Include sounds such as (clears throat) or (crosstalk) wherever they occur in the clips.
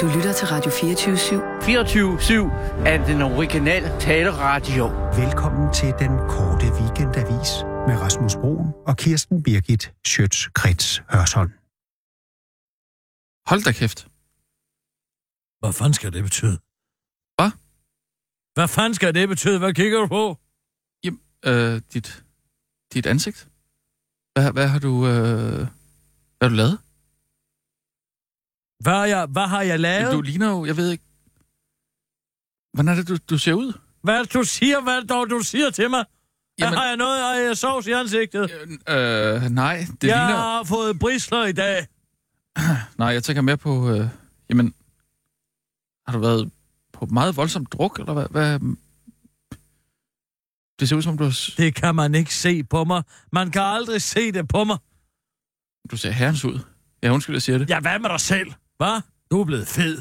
Du lytter til Radio 24 24-7 er den originale taleradio. Velkommen til den korte weekendavis med Rasmus Broen og Kirsten Birgit Schøtz-Krets Hørsholm. Hold da kæft. Hvad fanden skal det betyde? Hvad? Hvad fanden skal det betyde? Hvad kigger du på? Jamen, øh, dit, dit ansigt. Hvad, hvad har du, øh, hvad har du lavet? Hvad har jeg, hvad har jeg lavet? Du ligner jo, jeg ved ikke. Hvordan er det, du, du ser ud? Hvad du siger? Hvad dog, du siger til mig? Jamen... Har jeg noget af sovs i ansigtet? Øh, nej, det jeg ligner... har fået brisler i dag. (clears throat) Nej, jeg tænker mere på, øh, jamen, har du været på meget voldsom druk, eller hvad? hvad? Det ser ud som, du, har, Det kan man ikke se på mig. Man kan aldrig se det på mig. du ser herrens ud. Ja, undskyld, jeg siger det. Ja, hvad med dig selv? Hvad? Du er blevet fed.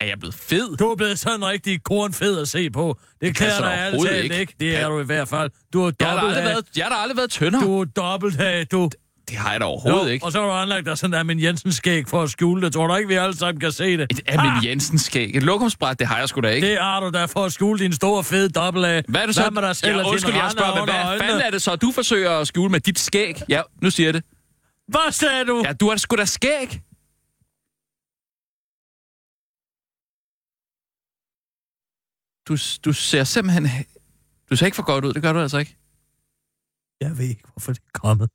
Er jeg blevet fed? Du er blevet sådan rigtig kornfed at se på. Det, klæder dig alt overhovedet talt ikke. ikke. Det er du i hvert fald. Du er Jeg har, dobbelt aldrig af. været, jeg har da aldrig været tyndere. Du er dobbelt af, du. Det har jeg da overhovedet ikke. Og så har du anlagt dig sådan der min Jensen skæg for at skjule det. Tror du ikke, vi alle sammen kan se det? Et Amin Jensen skæg. Et lokumsbræt, det har jeg sgu da ikke. Det har du da for at skjule din store, fede dobbelt af. Hvad er det så? Hvad med dig selv ja, undskyld, jeg spørger, men hvad fanden er det så, du forsøger at skjule med dit skæg? Ja, nu siger jeg det. Hvad sagde du? Ja, du har sgu da skæg. Du, du ser simpelthen... Du ser ikke for godt ud, det gør du altså ikke. Jeg ved ikke, hvorfor det er kommet.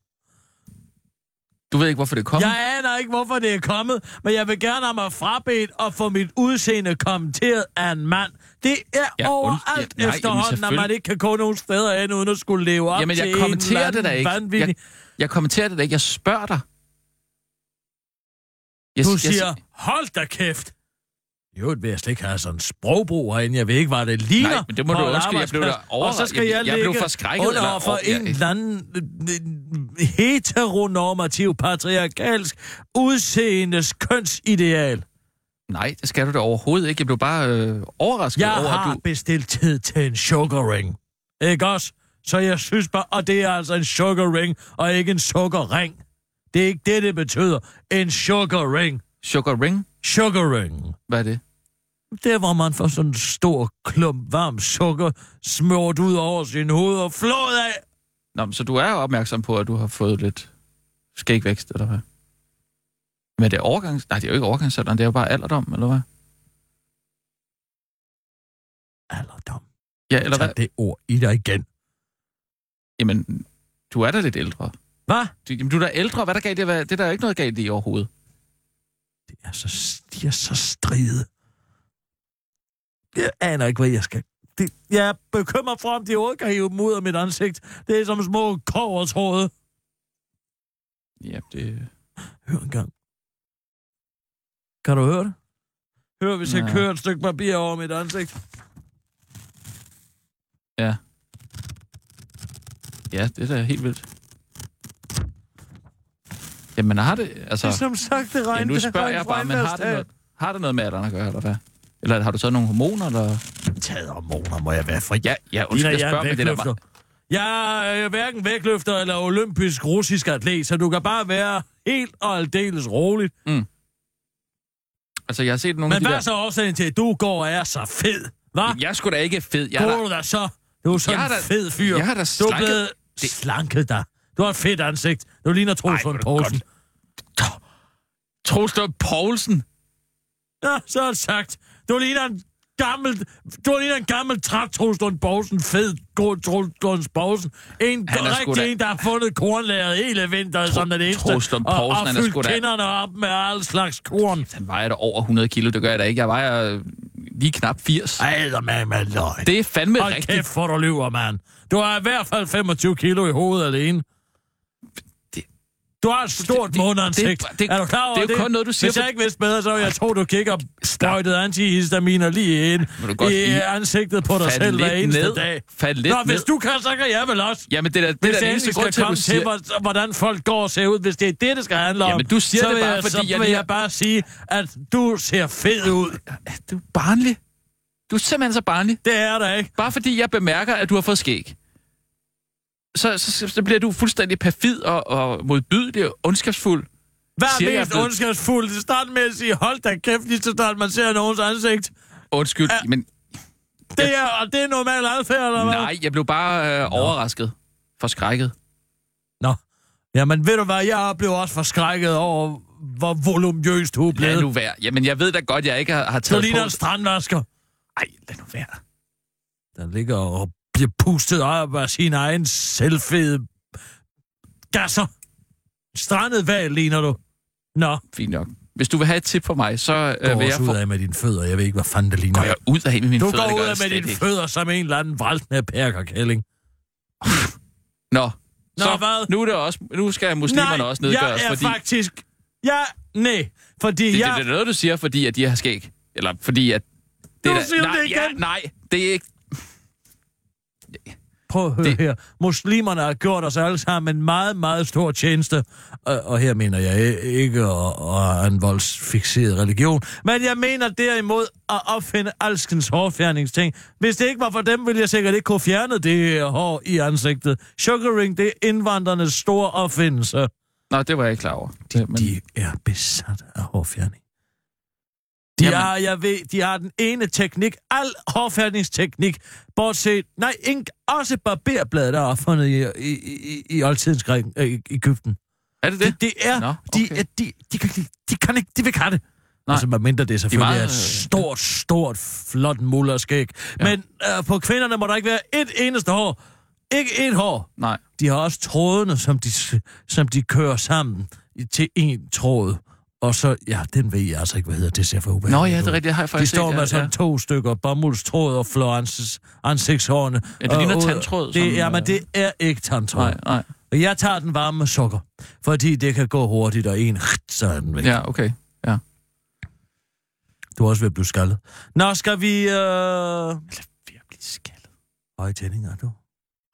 Du ved ikke, hvorfor det kom. Jeg aner ikke, hvorfor det er kommet, men jeg vil gerne have mig frabedt og få mit udseende kommenteret af en mand. Det er Ja, overalt ja, nej, efterhånden, at man ikke kan gå nogen steder hen, uden at skulle leve op Jamen, til jeg en kommenterer eller det da anden ikke. vanvittig... Jeg, jeg kommenterer det da ikke. Jeg spørger dig. Jeg, Du jeg- siger, hold da kæft. Jo, vil jeg slet ikke have sådan en sprogbrug herinde. Jeg ved ikke, hvad det ligner. Nej, men det må du undskylde. Jeg blev da arbejdsplads. Og så skal jeg, Jeg- jeg blev forskrækket, under eller- for ja, en eller anden øh, heteronormativ, patriarkalsk, udseendes kønsideal. Nej, det skal du da overhovedet ikke. Jeg blev bare øh, overrasket Jeg over, har at du... bestilt tid til en sugar ring. Ikke også? Så jeg synes bare, og det er altså en sugar ring, og ikke en sukkerring. Det er ikke det, det betyder. En sugar ring. Sugar ring? Sugar ring. Hvad er det? Der, hvor man får sådan en stor klump varm sukker smurt ud over sin hoved og flået af. Nå, men så du er opmærksom på, at du har fået lidt skægvækst, eller hvad? Men det er overgangs... Nej, det er jo ikke overgangsalderen, det er jo bare alderdom, eller hvad? Alderdom. Ja, eller hvad? Tag det ord i dig igen. Jamen, du er da lidt ældre. Hvad? Du, jamen, du er da ældre. Hvad er der galt i? Hvad- Det er der ikke noget galt i overhovedet. Det er så, de er så stride. Jeg aner ikke, hvad jeg skal... Det, jeg er bekymret for, om de overhovedet kan hive dem ud af mit ansigt. Det er som små kovertråde. Ja, det... Hør en gang. Kan du høre det? Hør, hvis jeg Nej. kører et stykke papir over mit ansigt. Ja. Ja, det er da helt vildt. Jamen, har det... Altså, Det er som sagt, det regner. ja, nu spørger jeg bare, men har det, noget, har det noget med alderen at gøre, eller hvad? Eller har du så nogle hormoner, eller... Taget hormoner må jeg være fri. Ja, ja undskyld, jeg spørger, er men det er vægtløfter. bare... Jeg er hverken vægtløfter eller olympisk russisk atlet, så du kan bare være helt og aldeles roligt. Altså, jeg har set nogle Men af de hvad der... er så årsagen til, at du går og er så fed? Hvad? Jeg er sgu da ikke fed. Jeg er Går da... du da så? Du er sådan Jeg en da- fed fyr. jeg har da Du er slanket- blevet Det- slanket dig. Du har et fedt ansigt. Du ligner Troels Lund Poulsen. Troels Lund Poulsen. Ja, så er det sagt. Du ligner en gammel, du ligner en gammel træt Troels Lund Poulsen. Fed, god Troels Lund Poulsen. En Han rigtig da- en, der har fundet kornlageret hele vinteren som den eneste. Og, Poulsen, og han er sgu da- kinderne op med alle slags korn. Han vejer da over 100 kilo, det gør jeg da ikke. Jeg vejer øh, lige knap 80. Ej, med med løg. Det er fandme Hold rigtigt. kæft, hvor du lyver, mand. Du har i hvert fald 25 kilo i hovedet alene. Det- Du har et stort det- månedansigt. det- det- er du klar over det er jo kun noget, du siger Hvis jeg ikke vidste bedre, så jeg tro, du kigger sprøjtet antihistaminer lige ind godt i lige ansigtet på dig selv hver eneste ned. dag. Fald lidt Nå, ned. hvis du kan, så kan jeg vel også. Jamen, det er det Hvis er det den eneste grund skal til, at du komme til, siger... hvor- hvordan folk går og ser ud, hvis det er det, det skal handle om, Jamen, du siger så det bare, jeg, fordi så jeg vil jeg bare sige, at du ser fed ud. Du er barnlig. Du er simpelthen så barnlig. Det er der ikke. Bare fordi jeg bemærker, at du har fået skæg. Så, så, så bliver du fuldstændig perfid og, og modbydelig og ondskabsfuld. Hvad siger, er jeg er mest ondskabsfuldt? Det starter med at sige, hold da kæft, lige så snart man ser nogens ansigt. Undskyld, Ja. men Det er, og det er normal adfærd, eller hvad? nej, jeg blev bare øh, overrasket. Forskrækket. Nå. Jamen, ved du hvad, jeg blev også forskrækket over, hvor voluminøst du er Lad nu være. Jamen, jeg ved da godt, jeg ikke har, har Du taget ligner på. en strandvasker, Ej, lad nu være. der ligger og bliver pustet op af sin egen selvfede gasser. Strandet valg ligner du. Nå, Fint nok. Hvis du vil have et tip for mig, så øh, gå vil jeg få... ud af med dine fødder. Jeg ved ikke, hvad fanden det ligner. Går jeg ud af med mine Du fødder? går Det ud af med dine ikke. fødder som en eller anden vraltende perkerkælling. Nå, Nå, så hvad? nu, er det også, nu skal muslimerne Nej, også nedgøres, jeg er fordi... faktisk... Ja, nej, fordi Det, jeg... det, det, er noget, du siger, fordi at de har skæg. Eller fordi at... Det Nu er- siger du nej, det igen. Ja, nej, det er ikke... Prøv at høre Det- her. Muslimerne har gjort os alle sammen en meget, meget stor tjeneste. Og, og her mener jeg ikke at, at en voldsfixeret religion. Men jeg mener derimod at opfinde alskens hårfjerningsting. Hvis det ikke var for dem, ville jeg sikkert ikke kunne fjerne det her hår i ansigtet. Sugaring, det er indvandrernes store opfindelse. Nå, det var jeg ikke klar over. Det, men, De er besat af hårfjerning. De Jamen. har, jeg ved, de har den ene teknik, al hårfjerningsteknik, bortset, nej, ikke, også barberbladet, der er opfundet i, i, i, i oldtidens Græk, øh, Ægypten. er det det? Det, det er, Nå, de, okay. er- de, de, kan, de, de kan ikke, de vil ikke have det. Nej. Altså, medmindre det er selvfølgelig meget, er et stort, stort, flot mullerskæg. Ja. Men øh, på kvinderne må der ikke være et eneste hår. Ikke et hår. Nej. De har også trådene, som de, som de kører sammen til en tråd. Og så, ja, den ved jeg altså ikke, hvad hedder. Det ser for ubehageligt Nå ja, det er rigtigt, det har jeg De faktisk står set, med ja, sådan ja. to stykker bomuldstråd og flår ansigts, ansigtshårene. Ja, det ligner tandtråd, Det, som, jamen, øh, det er ikke tandtråd. Nej, nej. Og jeg tager den varme med sukker, fordi det kan gå hurtigt, og en, så er den væk. Ja, okay. Du er også ved at blive skaldet. Nå, skal vi... Øh... Virkelig skaldet. Høje tændinger, du.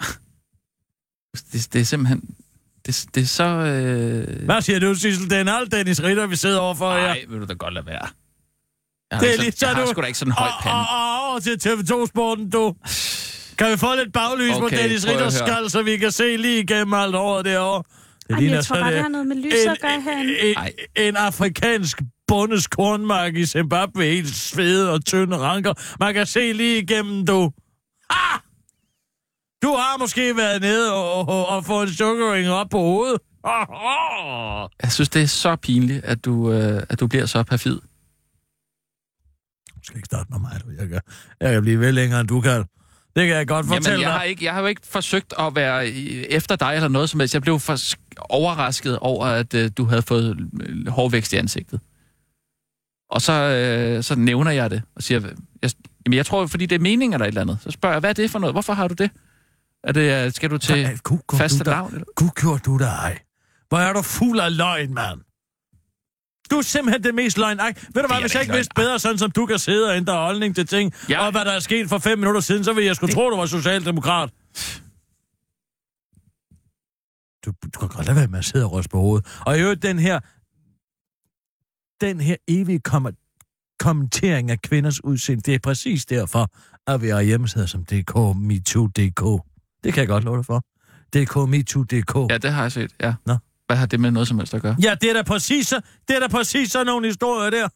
(laughs) Det, det er simpelthen... Det, det er så... Øh... Hvad siger du, Sissel? Det er en alt Dennis Ritter, vi sidder overfor her. Nej, vil du da godt lade være. Jeg Det er lige sådan, jeg så har du- sgu da ikke sådan en høj Og, pande. og, og, til TV2-sporten, du. Kan vi få lidt baglys okay, på Dennis Ritters høre. skal, så vi kan se lige igennem alt året derovre? Det Ej, jeg tror bare, det har noget med lys at gøre herinde. en, Ej. en afrikansk bundes kornmark i Zimbabwe, helt svede og tynde ranker. Man kan se lige igennem, du. Ah! Du har måske været nede og, og, og fået en sugarring op på hovedet. Ah. Jeg synes, det er så pinligt, at du, øh, at du bliver så perfid. Du skal ikke starte med mig, du. Jeg kan, jeg kan blive vel længere, end du kan. Det kan jeg godt fortælle Jamen, jeg har, dig. ikke, jeg har jo ikke forsøgt at være efter dig eller noget som helst. Jeg blev for overrasket over, at øh, du havde fået øh, hårvækst i ansigtet. Og så, øh, så nævner jeg det og siger, jeg, jamen jeg tror, fordi det er meningen eller et eller andet. Så spørger jeg, hvad er det for noget? Hvorfor har du det? Er det, øh, skal du til faste lavn? Gud, gjorde du dig ej. Hvor er du fuld af løgn, mand. Du er simpelthen det mest løgn. Ej, ved du hvad, hvis jeg ikke vidste bedre, sådan som du kan sidde og ændre holdning til ting, ja. og hvad der er sket for fem minutter siden, så ville jeg sgu det... tro, du var socialdemokrat. Du, du kan godt lade være med at sidde og ryste på hovedet. Og i øvrigt, den her, den her evige kommer, kommentering af kvinders udseende, det er præcis derfor, at vi har hjemmesider som DK, MeToo.dk. Det kan jeg godt love dig for. DK, MeToo.dk. Ja, det har jeg set, ja. Nå. Hvad har det med noget som helst at gøre? Ja, det er da præcis, så, det er da præcis sådan nogle historier der.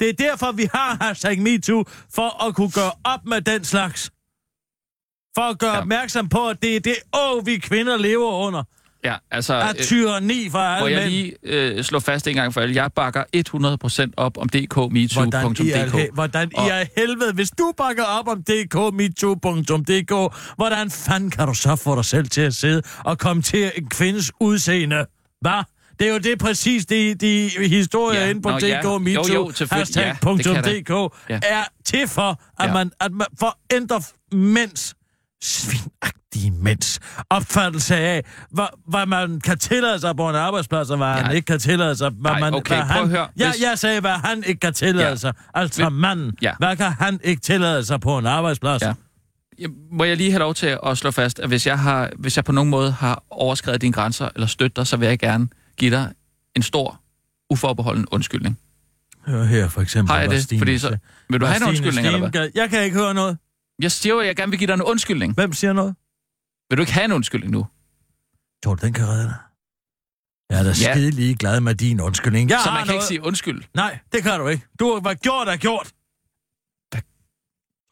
Det er derfor, vi har hashtag MeToo, for at kunne gøre op med den slags. For at gøre Ja. opmærksom på, at det er det åh, vi kvinder lever under. Ja, altså... Af øh, tyranni Må alle jeg mænd. lige øh, slå fast en gang for alle. Jeg bakker 100% op om Hvordan dkmetoo.dk. al, hvordan Og- i al helvede, hvis du bakker op om dkmetoo.dk, hvordan fanden kan du så få dig selv til at sidde og kommentere en kvindes udseende? Hvad? Det er jo det præcis, de, de historier Ja, inde på nå. DK MeToo, jo. Ja, hashtag.dk, Ja. er til for, at, Ja. man, at man forændrer mænds svinagtige mænds opfattelse af, hvad, hvad man kan tillade sig på en arbejdsplads, og hvad Ja. han ikke kan tillade sig. Hvad Nej, man, okay, hvad han, høre. Ja, Hvis- jeg sagde, hvad han ikke kan tillade Ja. sig. Altså Hvis- manden. Ja. Hvad kan han ikke tillade sig på en arbejdsplads? Ja. Må jeg lige have lov til at slå fast, at hvis jeg, har, hvis jeg på nogen måde har overskrevet dine grænser eller støtter dig, så vil jeg gerne give dig en stor, uforbeholden undskyldning. Hør her for eksempel. Har jeg det? Stine Fordi så, vil du have en Stine undskyldning, eller hvad? Jeg kan ikke høre noget. Jeg siger jo, at jeg gerne vil give dig en undskyldning. Hvem siger noget? Vil du ikke have en undskyldning nu? Tror du, den kan redde dig? Jeg er da Ja. skide lige glad med din undskyldning. Jeg Så man kan ikke sige undskyld. Nej, det kan du ikke. Du har været gjort er gjort.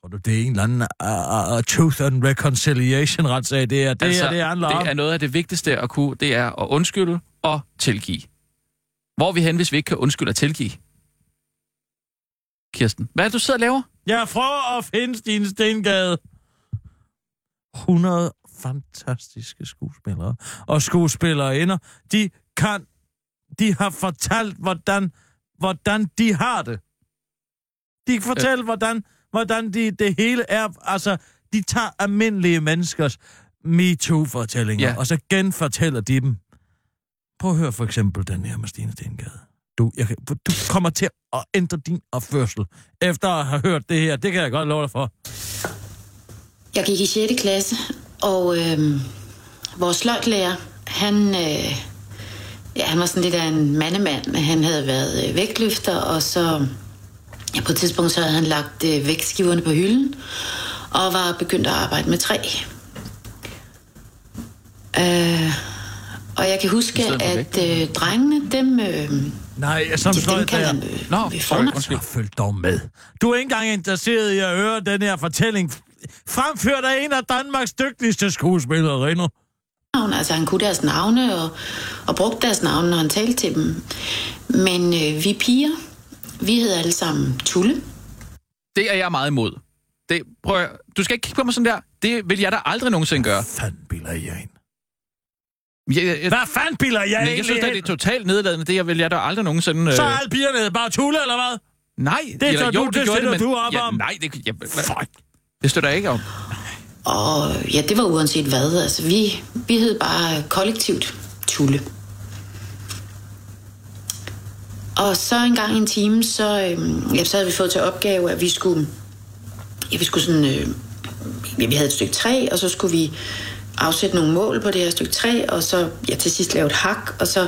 Tror du, det er en eller anden uh, uh, truth and reconciliation retssag, det er det, altså, er, det handler det er noget af det vigtigste at kunne, det er at undskylde og tilgive. Hvor er vi hen, hvis vi ikke kan undskylde og tilgive? Kirsten, hvad er det, du sidder og laver? Jeg prøver at finde Stine Stengade. 100 fantastiske skuespillere og skuespillerinder. De kan... De har fortalt, hvordan, hvordan de har det. De kan fortælle, hvordan, hvordan de, det hele er... Altså, de tager almindelige menneskers MeToo-fortællinger, Ja. og så genfortæller de dem. Prøv at høre for eksempel den her med Stine Stengade. Du, jeg, du kommer til at ændre din opførsel, efter at have hørt det her. Det kan jeg godt love dig for. Jeg gik i 6. klasse, og øh, vores sløjtlærer, han, øh, ja, han var sådan lidt af en mandemand, han havde været øh, vægtløfter, og så ja, på et tidspunkt så havde han lagt øh, vægtskiverne på hylden, og var begyndt at arbejde med træ. Øh, og jeg kan huske, at øh, drengene, dem, øh, Nej, som dem sløjt der. han øh, Nå, sorry, undskyld. Følg dog med. Du er ikke engang interesseret i at høre den her fortælling fremført af en af Danmarks dygtigste skuespillerinder. navn. Altså, han kunne deres navne og, og brugte deres navne, når han talte til dem. Men øh, vi piger, vi hed alle sammen Tulle. Det er jeg meget imod. Det, prøv at, du skal ikke kigge på mig sådan der. Det vil jeg da aldrig nogensinde gøre. Hvad fanden bilder jeg ind? Jeg, jeg, jeg, Hvad fanden bilder jeg jeg, jeg synes, at det er ind? totalt nedladende. Det jeg vil jeg da aldrig nogensinde... Så øh, er alle pigerne bare tulle, eller hvad? Nej, Det eller, så du- det gjorde støtter men- du op ja, om. Nej, det, jeg, Fuck det støtter jeg ikke om. Og ja, det var uanset hvad. Altså, vi, vi hed bare kollektivt Tulle. Og så en gang i en time, så, øhm, ja, så havde vi fået til opgave, at vi skulle, ja, vi skulle sådan, øh, ja, vi havde et stykke træ, og så skulle vi afsætte nogle mål på det her stykke træ, og så ja, til sidst lave et hak, og så,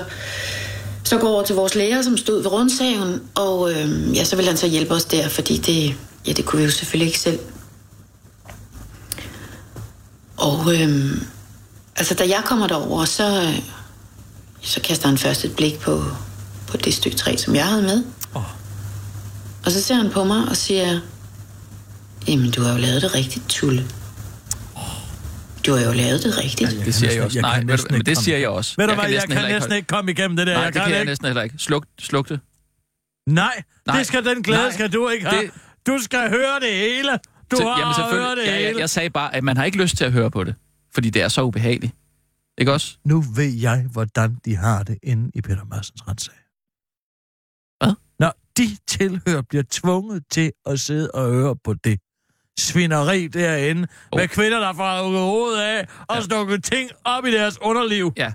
så gå over til vores lærer, som stod ved rundsaven, og øh, ja, så ville han så hjælpe os der, fordi det, ja, det kunne vi jo selvfølgelig ikke selv. Og øhm, altså, da jeg kommer derover, så, øh, så kaster han først et blik på, på det stykke træ, som jeg havde med. Åh. Og så ser han på mig og siger, jamen, du har jo lavet det rigtigt, Tulle. Du har jo lavet det rigtigt. Det siger jeg også. jeg Nej, kan næsten men det siger jeg også. Ved du hvad, jeg næsten kan næsten ikke komme igennem det der. Nej, jeg det kan jeg ikke. næsten heller ikke. Sluk, sluk det. Nej, Nej. det skal den glæde Nej. skal du ikke have. Det- Du skal høre det hele. Du har jamen, selvfølgelig. det ja, hele. jeg, sagde bare, at man har ikke lyst til at høre på det. Fordi det er så ubehageligt. Ikke også? Nu ved jeg, hvordan de har det inde i Peter Madsens retssag. Hvad? Når de tilhører bliver tvunget til at sidde og høre på det svineri derinde, oh. med kvinder, der får hugget hovedet af og ja. stukket ting op i deres underliv. Ja,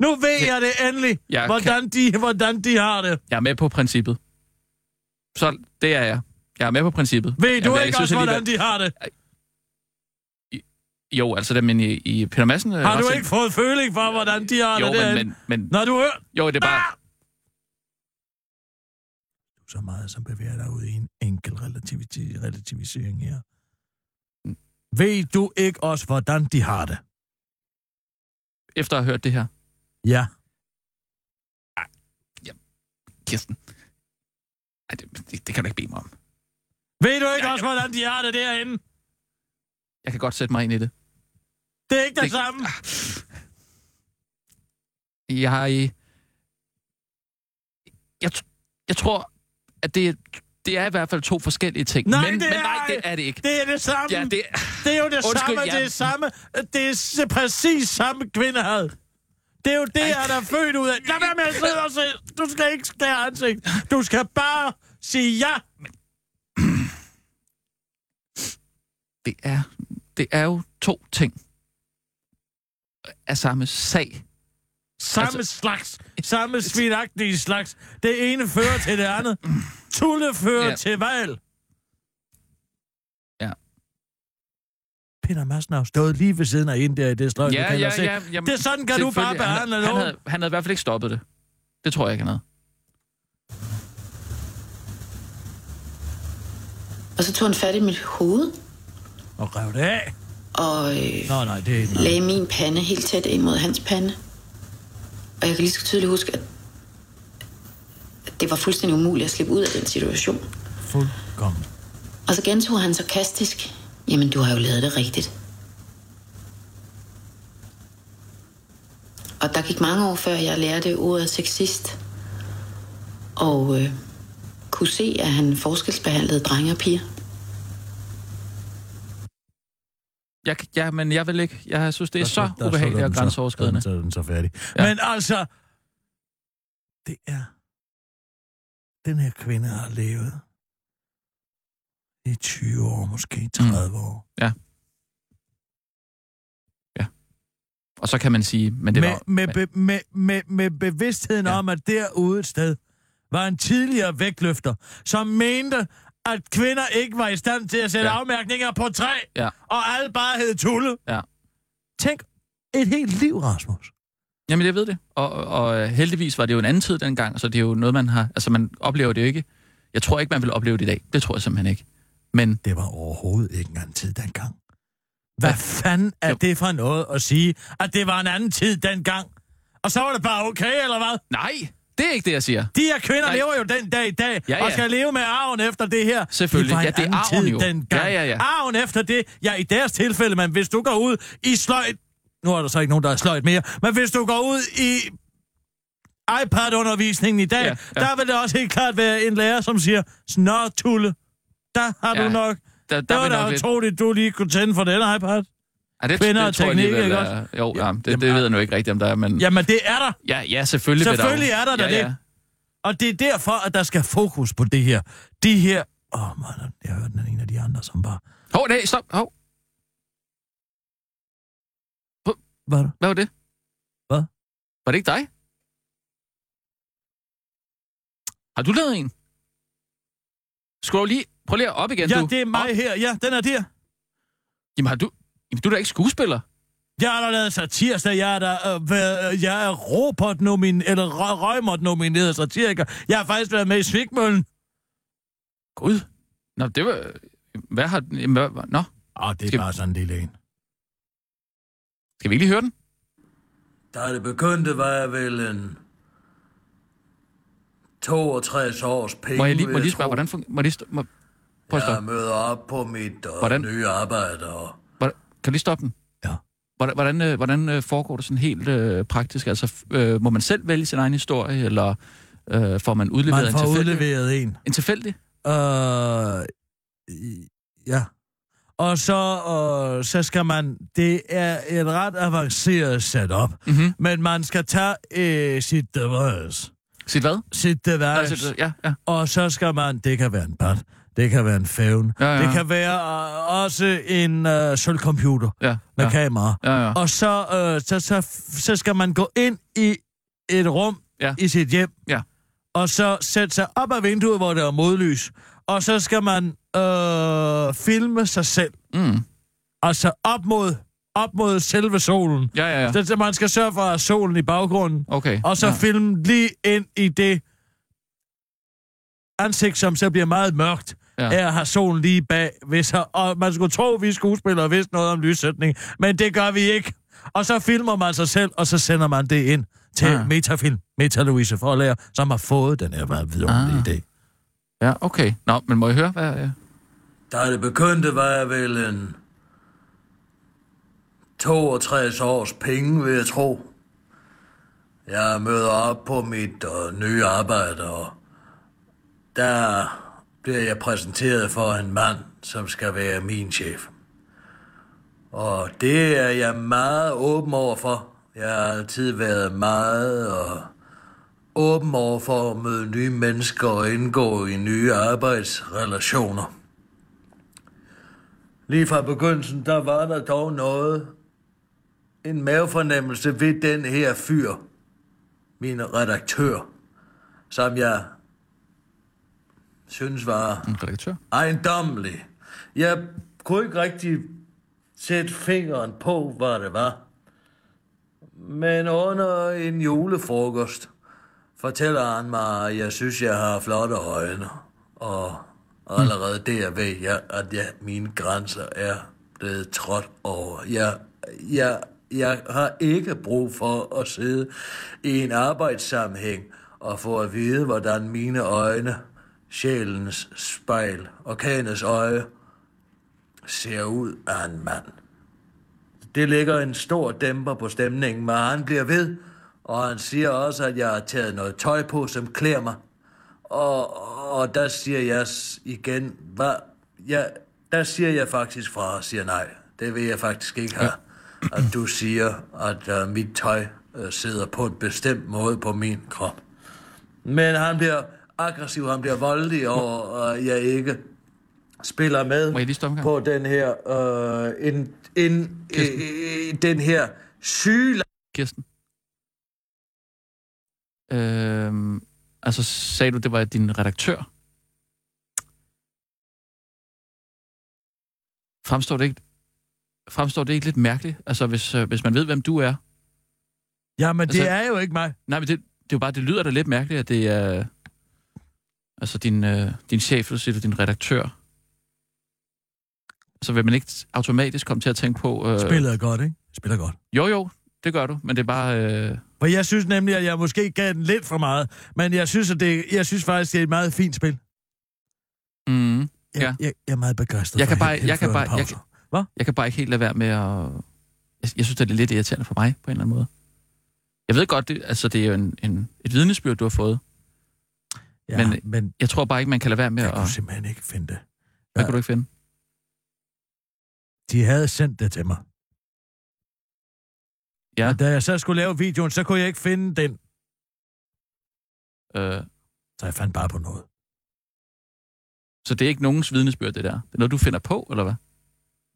Nu ved jeg det endelig, Jeg hvordan, de, hvordan de har det. jeg er med på princippet. Så det er jeg. Jeg er med på princippet. Ved du Jamen, jeg ikke også, alligevel- hvordan de har det? Jo, altså, det, men i, i Peter Madsen... øh, Har du ikke fået føling for, hvordan de har Jo, det derinde? men, men, men, Når du hører... jo, det er bare... Du så meget som bevæger dig ud i en enkel relativitet, relativisering her. Ved du ikke også, hvordan de har det? Efter at have hørt det her, Ja. Kirsten... Ej, det, det, det kan du ikke bede mig om. Ved du ikke også, hvordan de har det derinde? Jeg kan godt sætte mig ind i det. Det er ikke det, Det- samme. Jeg... Jeg, tr- jeg tror, at det, det er i hvert fald to forskellige ting. Nej, men, det men er nej, det er det ikke. Det er det samme. Ja, det, det er jo det Undskyld, samme. jeg- Det er samme. Det er præcis samme kvindehad. Det er jo det, Ej. han er født ud af. Lad være med at sidde og se. Du skal ikke skære ansigt. Du skal bare sige ja. Det, er, det er jo to ting af samme sag. Samme Altså- slags. Samme svinagtige slags. Det ene fører til det andet. Tulle fører Ja. til valg. Ja. Peter Madsen har stået lige ved siden af en der i det sløj, du Ja, kan ja, se. ja. Jamen, Det er sådan, kan du bare han, behandle han, nogen. havde, han havde i hvert fald ikke stoppet det. Det tror jeg ikke, han havde. Og så tog han fat i mit hoved Og rev det af. og øh, Nå, nej, det er ikke lagde min pande helt tæt ind mod hans pande. Og jeg kan lige så tydeligt huske, at at det var fuldstændig umuligt at slippe ud af den situation. Fuldkommen. Og så gentog han sarkastisk, jamen du har jo lavet det rigtigt. Og der gik mange år før jeg lærte ordet sexist. Og øh, kunne se, at han forskelsbehandlede drenge og piger. Jeg, ja, men jeg vil ikke. Jeg synes, det er Der- så der- der ubehageligt så og den så. grænseoverskridende. Så er den så færdig. Ja. Ja. Men altså, det er... Den her kvinde har levet i 20 år, måske 30 mm. år. Og så kan man sige, men det med, var... med, be, med, med, med bevidstheden Ja. ja. om, at derude et sted var en tidligere vægtløfter, som mente, at kvinder ikke var i stand til at sætte Ja. afmærkninger på træ, Ja. og alle bare hed Tulle. Ja. Tænk, et helt liv, Rasmus. Jamen, jeg ved det. Og, og, og heldigvis var det jo en anden tid dengang, så det er jo noget, man har... Altså, man oplever det jo ikke. Jeg tror ikke, man vil opleve det i dag. Det tror jeg simpelthen ikke. Men Det var overhovedet ikke en anden tid dengang. Hvad Ja. fanden er Jo. det for noget at sige, at det var en anden tid dengang? Og så var det bare okay, eller hvad? nej, det er ikke det, jeg siger. De her kvinder Nej. lever jo den dag i dag, Ja, ja. og skal leve med arven efter det her. Selvfølgelig. Det Ja, det er arven jo. Ja, ja, ja. Arven efter det, ja, i deres tilfælde, men hvis du går ud i sløjt, nu er der så ikke nogen, der er sløjt mere, men hvis du går ud i iPad-undervisningen i dag, Ja, ja, der vil det også helt klart være en lærer, som siger, snør, Tulle, der har Ja, du nok... Der, Det var da nok lidt- utroligt, du lige kunne tænde for den iPad. Ja, det, kvinder og det tror jeg teknik, alligevel ikke er- Jo, ja, det, det Jamen, ved jeg nu ikke rigtigt, om der er, men... Jamen, det er der. Ja, ja selvfølgelig, Selvfølgelig der er der da ja, det. Ja. Og det er derfor, at der skal fokus på det her. De her... Åh, oh, man, jeg hørte den en af de andre, som bare... Hov, nej, stop. Hov. Hvad er det? Hvad var det? Hvad? Var det ikke dig? Har du lavet en? Skru lige... Prøv lige op igen, Ja, du. det er mig Op. her. Ja, den er der. Jamen, har du... Jamen, du er da ikke skuespiller. Jeg har da lavet satirsdag. Jeg er da... Øh, været- jeg er Robert nomin eller Rø- Røgmert nomineret satiriker. Jeg har faktisk været med i Svigmøllen. Gud. Nå, det var... Hvad har... Jamen, hvad... Nå, Åh, det er Skal- bare sådan en lille en. skal vi ikke lige høre den? Da det begyndte, var jeg vel en 62 års penge. Må jeg lige, må jeg lige spørge, hvordan fungerer... Må jeg lige må... Prøv at Jeg møder op på mit Hvordan? nye arbejde, og. Kan du lige stoppe den? Ja. Hvordan, hvordan, øh, hvordan øh, foregår det sådan helt øh, praktisk? Altså, øh, må man selv vælge sin egen historie, eller øh, får man udleveret man en får tilfældig? udleveret en. En tilfældig? Øh, ja. Og så, øh, så skal man... Det er et ret avanceret setup, Mm-hmm. men man skal tage øh, sit device. Sit hvad? Sit device. Altså, ja, ja. Og så skal man... Det kan være en pat. Det kan være en fævn. Ja, ja. Det kan være øh, også en øh, sølvcomputer Ja, med ja, kamera. ja, ja. Og så, øh, så, så, så skal man gå ind i et rum Ja. i sit hjem. Ja. Og så sætte sig op ad vinduet, hvor der er modlys. Og så skal man øh, filme sig selv. Mm. Altså op mod, op mod selve solen. Ja, ja, ja. Så man skal sørge for at solen i baggrunden. Okay. Og så ja. filme lige ind i det ansigt, som så bliver meget mørkt. Ja. Er at have solen lige bag. Hvis her, og man skulle tro, at vi skuespillere vidste noget om lyssætning. Men det gør vi ikke. Og så filmer man sig selv, og så sender man det ind til Ah. ja. Metafilm. Meta Louise Forlager, som har fået den her meget vidunderlige Ah. idé. Ja, okay. Nå, men må jeg høre, hvad... Ja. Da det begyndte, var jeg vel en 62 års penge, vil jeg tro. Jeg møder op på mit uh, nye arbejde, og der bliver jeg præsenteret for en mand, som skal være min chef. Og det er jeg meget åben over for. Jeg har altid været meget og åben over for at møde nye mennesker og indgå i nye arbejdsrelationer. Lige fra begyndelsen, der var der dog noget. En mavefornemmelse ved den her fyr. Min redaktør. Som jeg synes var En redaktør? ejendommelig. Jeg kunne ikke rigtig sætte fingeren på, hvad det var. Men under en julefrokost fortæller han mig, at jeg synes, jeg har flotte øjne. Og allerede der ved jeg, at jeg, mine grænser er blevet trådt over. Jeg, jeg Jeg har ikke brug for at sidde i en arbejdssammenhæng og få at vide, hvordan mine øjne, sjælens spejl, orkanets øje, ser ud af en mand. Det lægger en stor dæmper på stemningen, men han bliver ved, og han siger også, at jeg har taget noget tøj på, som klæder mig. Og, og der siger jeg igen, hvad? Ja, der siger jeg faktisk fra og siger nej. Det vil jeg faktisk ikke have. At du siger, at uh, mit tøj uh, sidder på en bestemt måde på min krop. Men han bliver aggressiv, han bliver voldelig over, at jeg ikke spiller med Må jeg lige stoppe en gang? på den her, øh, en, en, øh, den her syge Kirsten. Øhm, altså, sagde du, det var din redaktør? Fremstår det ikke, fremstår det ikke lidt mærkeligt? Altså, hvis, øh, hvis man ved, hvem du er. Jamen, det Altså- er jo ikke mig. Nej, men det, det er jo bare, det lyder da lidt mærkeligt, at det er... Altså, din, øh, din chef, eller siger din redaktør. Så vil man ikke automatisk komme til at tænke på... Øh, Spillet er godt, ikke? Spiller godt. Jo, jo, det gør du, men det er bare... Øh, For jeg synes nemlig, at jeg måske gav den lidt for meget. Men jeg synes, at det, jeg synes faktisk, det er et meget fint spil. mm, Jeg, Ja. jeg, jeg er meget begejstret Jeg kan bare- jeg kan bare- jeg pauser. Jeg kan bare ikke helt lade være med at... Jeg, jeg synes, det er lidt irriterende for mig, på en eller anden måde. Jeg ved godt, det, altså, det er jo en, en, et vidnesbyrd, du har fået. Ja, Men- men, men Jeg tror bare ikke, man kan lade være med jeg at... kunne simpelthen ikke finde det. Hvad Ja. kan du ikke finde? De havde sendt det til mig. Ja. Og da jeg så skulle lave videoen, så kunne jeg ikke finde den. Øh, Så jeg fandt bare på noget. så det er ikke nogens vidnesbyrd, det der. Det er noget, du finder på, eller hvad?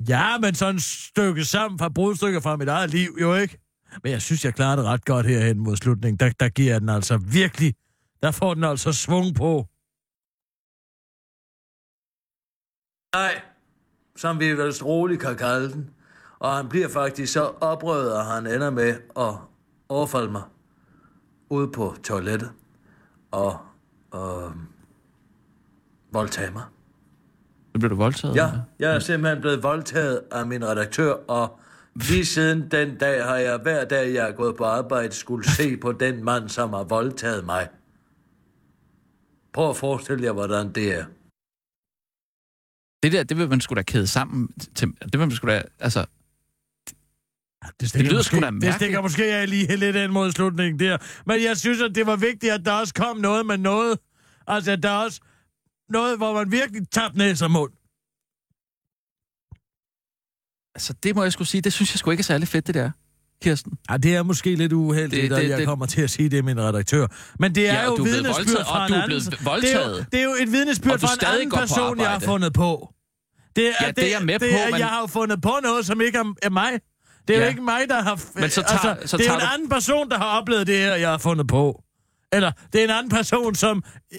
Ja, men sådan et stykke sammen fra brudstykker fra mit eget liv, jo ikke? Men jeg synes, jeg klarer det ret godt herhen mod slutningen. Der, der giver jeg den altså virkelig... Der får den altså svung på. Nej, som vi vel roligt kan kalde den. Og han bliver faktisk så oprøret, at han ender med at overfalde mig ude på toilettet og øh, voldtage mig. Så bliver du voldtaget? Ja, jeg er simpelthen blevet voldtaget af min redaktør, og lige siden den dag har jeg hver dag, jeg er gået på arbejde, skulle se på den mand, som har voldtaget mig. Prøv at forestille jer, hvordan det er. Det der, det vil man sgu da kæde sammen til... Det vil man sgu da... Altså, Det, lyder måske, sgu da Det mærkeligt. stikker måske jeg lige lidt ind mod slutningen der. Men jeg synes, at det var vigtigt, at der også kom noget med noget. Altså, at der også noget, hvor man virkelig tabte næse og mund. altså, det må jeg skulle sige, det synes jeg sgu ikke er særlig fedt, det der, Kirsten. Ja, det er måske lidt uheldigt, Det- det, det- det, at jeg det- kommer til at sige det, min redaktør. Men det er Ja, jo du er vidnesbyrd fra og en du er anden... Det er, jo, det er jo et vidnesbyrd fra en anden person, jeg har fundet på. Det er, Ja, det er jeg med det på, er, men- Jeg har jo fundet på noget, som ikke er, er mig. Det er Ja. jo ikke mig, der har... Men så tager- altså, så det er tager en du- anden person, der har oplevet det her, jeg har fundet på. Eller, det er en anden person, som... øh,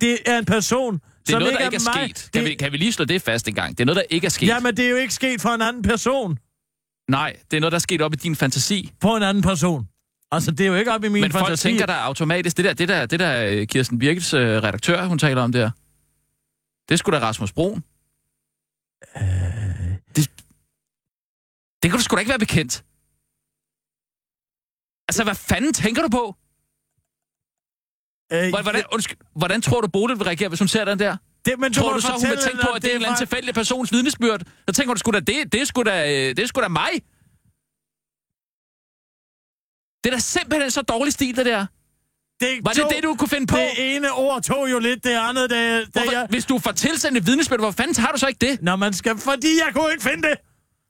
Det er en person, Det er som noget, ikke der ikke er mig. sket. Kan, vi, kan vi lige slå det fast en gang? Det er noget, der ikke er sket. Jamen, det er jo ikke sket for en anden person. Nej, det er noget, der er sket op i din fantasi. På en anden person. Altså, det er jo ikke op i min Men folk fantasi. tænker der automatisk, det der, det der, det der øh, Kirsten Birkels øh, redaktør, hun taler om der, det skulle da Rasmus Broen. Øh, Det, det kan du sgu da ikke være bekendt. Altså, hvad fanden tænker du på? øh, Hvordan, undskyld, hvordan tror du, Bodil vil reagere, hvis hun ser den der? Det, men Tror må du så, hun vil tænke på, at det er en eller anden tilfældig persons vidnesbyrd? Så tænker du sgu da, det, det, er sgu da, øh, det er sgu da mig. Det er da simpelthen så dårlig stil, det der. Det Var det det, du kunne finde på? Det ene ord tog jo lidt det andet, da, da Hvorfor, jeg... Hvis du får tilsendt et vidnesbyrd, hvor fanden har du så ikke det? Når man skal... Fordi jeg kunne ikke finde det!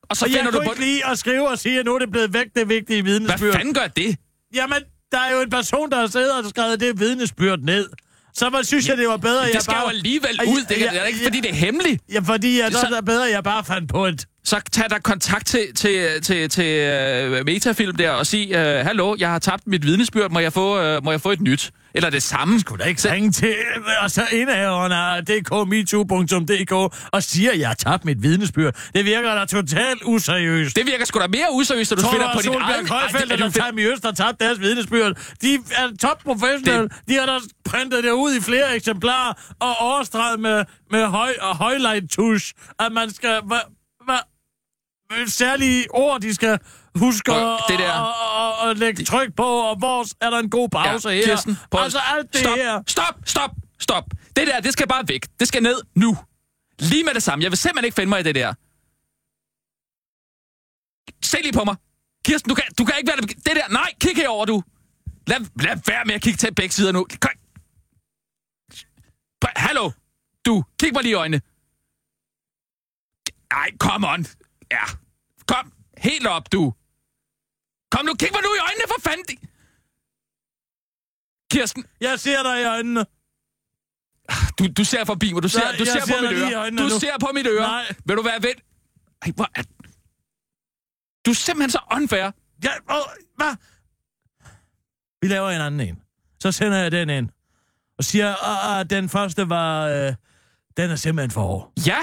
Og så Og jeg finder du kunne på... ikke lige at skrive og sige, at nu er det blevet væk, det vigtige Hvad vidnesbyrd. fanden gør det? Jamen, der er jo en person, der har siddet og skrevet det vidnesbyrd ned. Så man synes jeg, det var bedre, Det jeg skal bare... jo alligevel ud. Det, ja, er- det er ikke, fordi det er hemmeligt. Ja, fordi jeg, Så- så... er det bedre, jeg bare fandt på et... Så tag der kontakt til, til, til, til uh, Metafilm der og sig, uh, hallo, jeg har tabt mit vidnesbyrd, må jeg få, uh, må jeg få et nyt? Eller det samme. Skulle da ikke ringe til og så indhaveren af dkmetoo.dk og siger, at jeg har tabt mit vidnesbyrd. Det virker da totalt useriøst. Det virker sgu da mere useriøst, at du Tror du, at på dit Solbjerg eget... Ej, og det- den Time i Øst har tabt deres vidnesbyrd? De er topprofessionelle. De har da printet det ud i flere eksemplarer og overstreget med, med høj og highlight tusch, at man skal... Hva, særlige ord, de skal Husk at, Prøv, det der- at lægge tryk på, og hvor er der en god pause her. Kirsten, prøv, altså alt det stop, her. Stop, stop, stop. Det der, det skal bare væk. Det skal ned nu. Lige med det samme. Jeg vil simpelthen ikke finde mig i det der. Se lige på mig. Kirsten, du kan, du kan ikke være det. Det der, nej, kig herover du. Lad, lad være med at kigge til begge sider nu. Kom. Hallo, du, kig mig lige i øjnene. Ej, come on. Ja. Helt op, du. Kom nu, kig mig nu i øjnene, for fanden. Kirsten, Jeg ser dig i øjnene. du, du ser forbi mig. Du ser, Nej, du ser, ser på mit øre. Du nu. ser på mit øre. Nej. Vil du være ven? Ej, hvor er... Du er simpelthen så unfair. Ja, åh, hvad? Vi laver en anden en. Så sender jeg den ind. Og siger, at den første var... Øh, den er simpelthen for hård. Ja.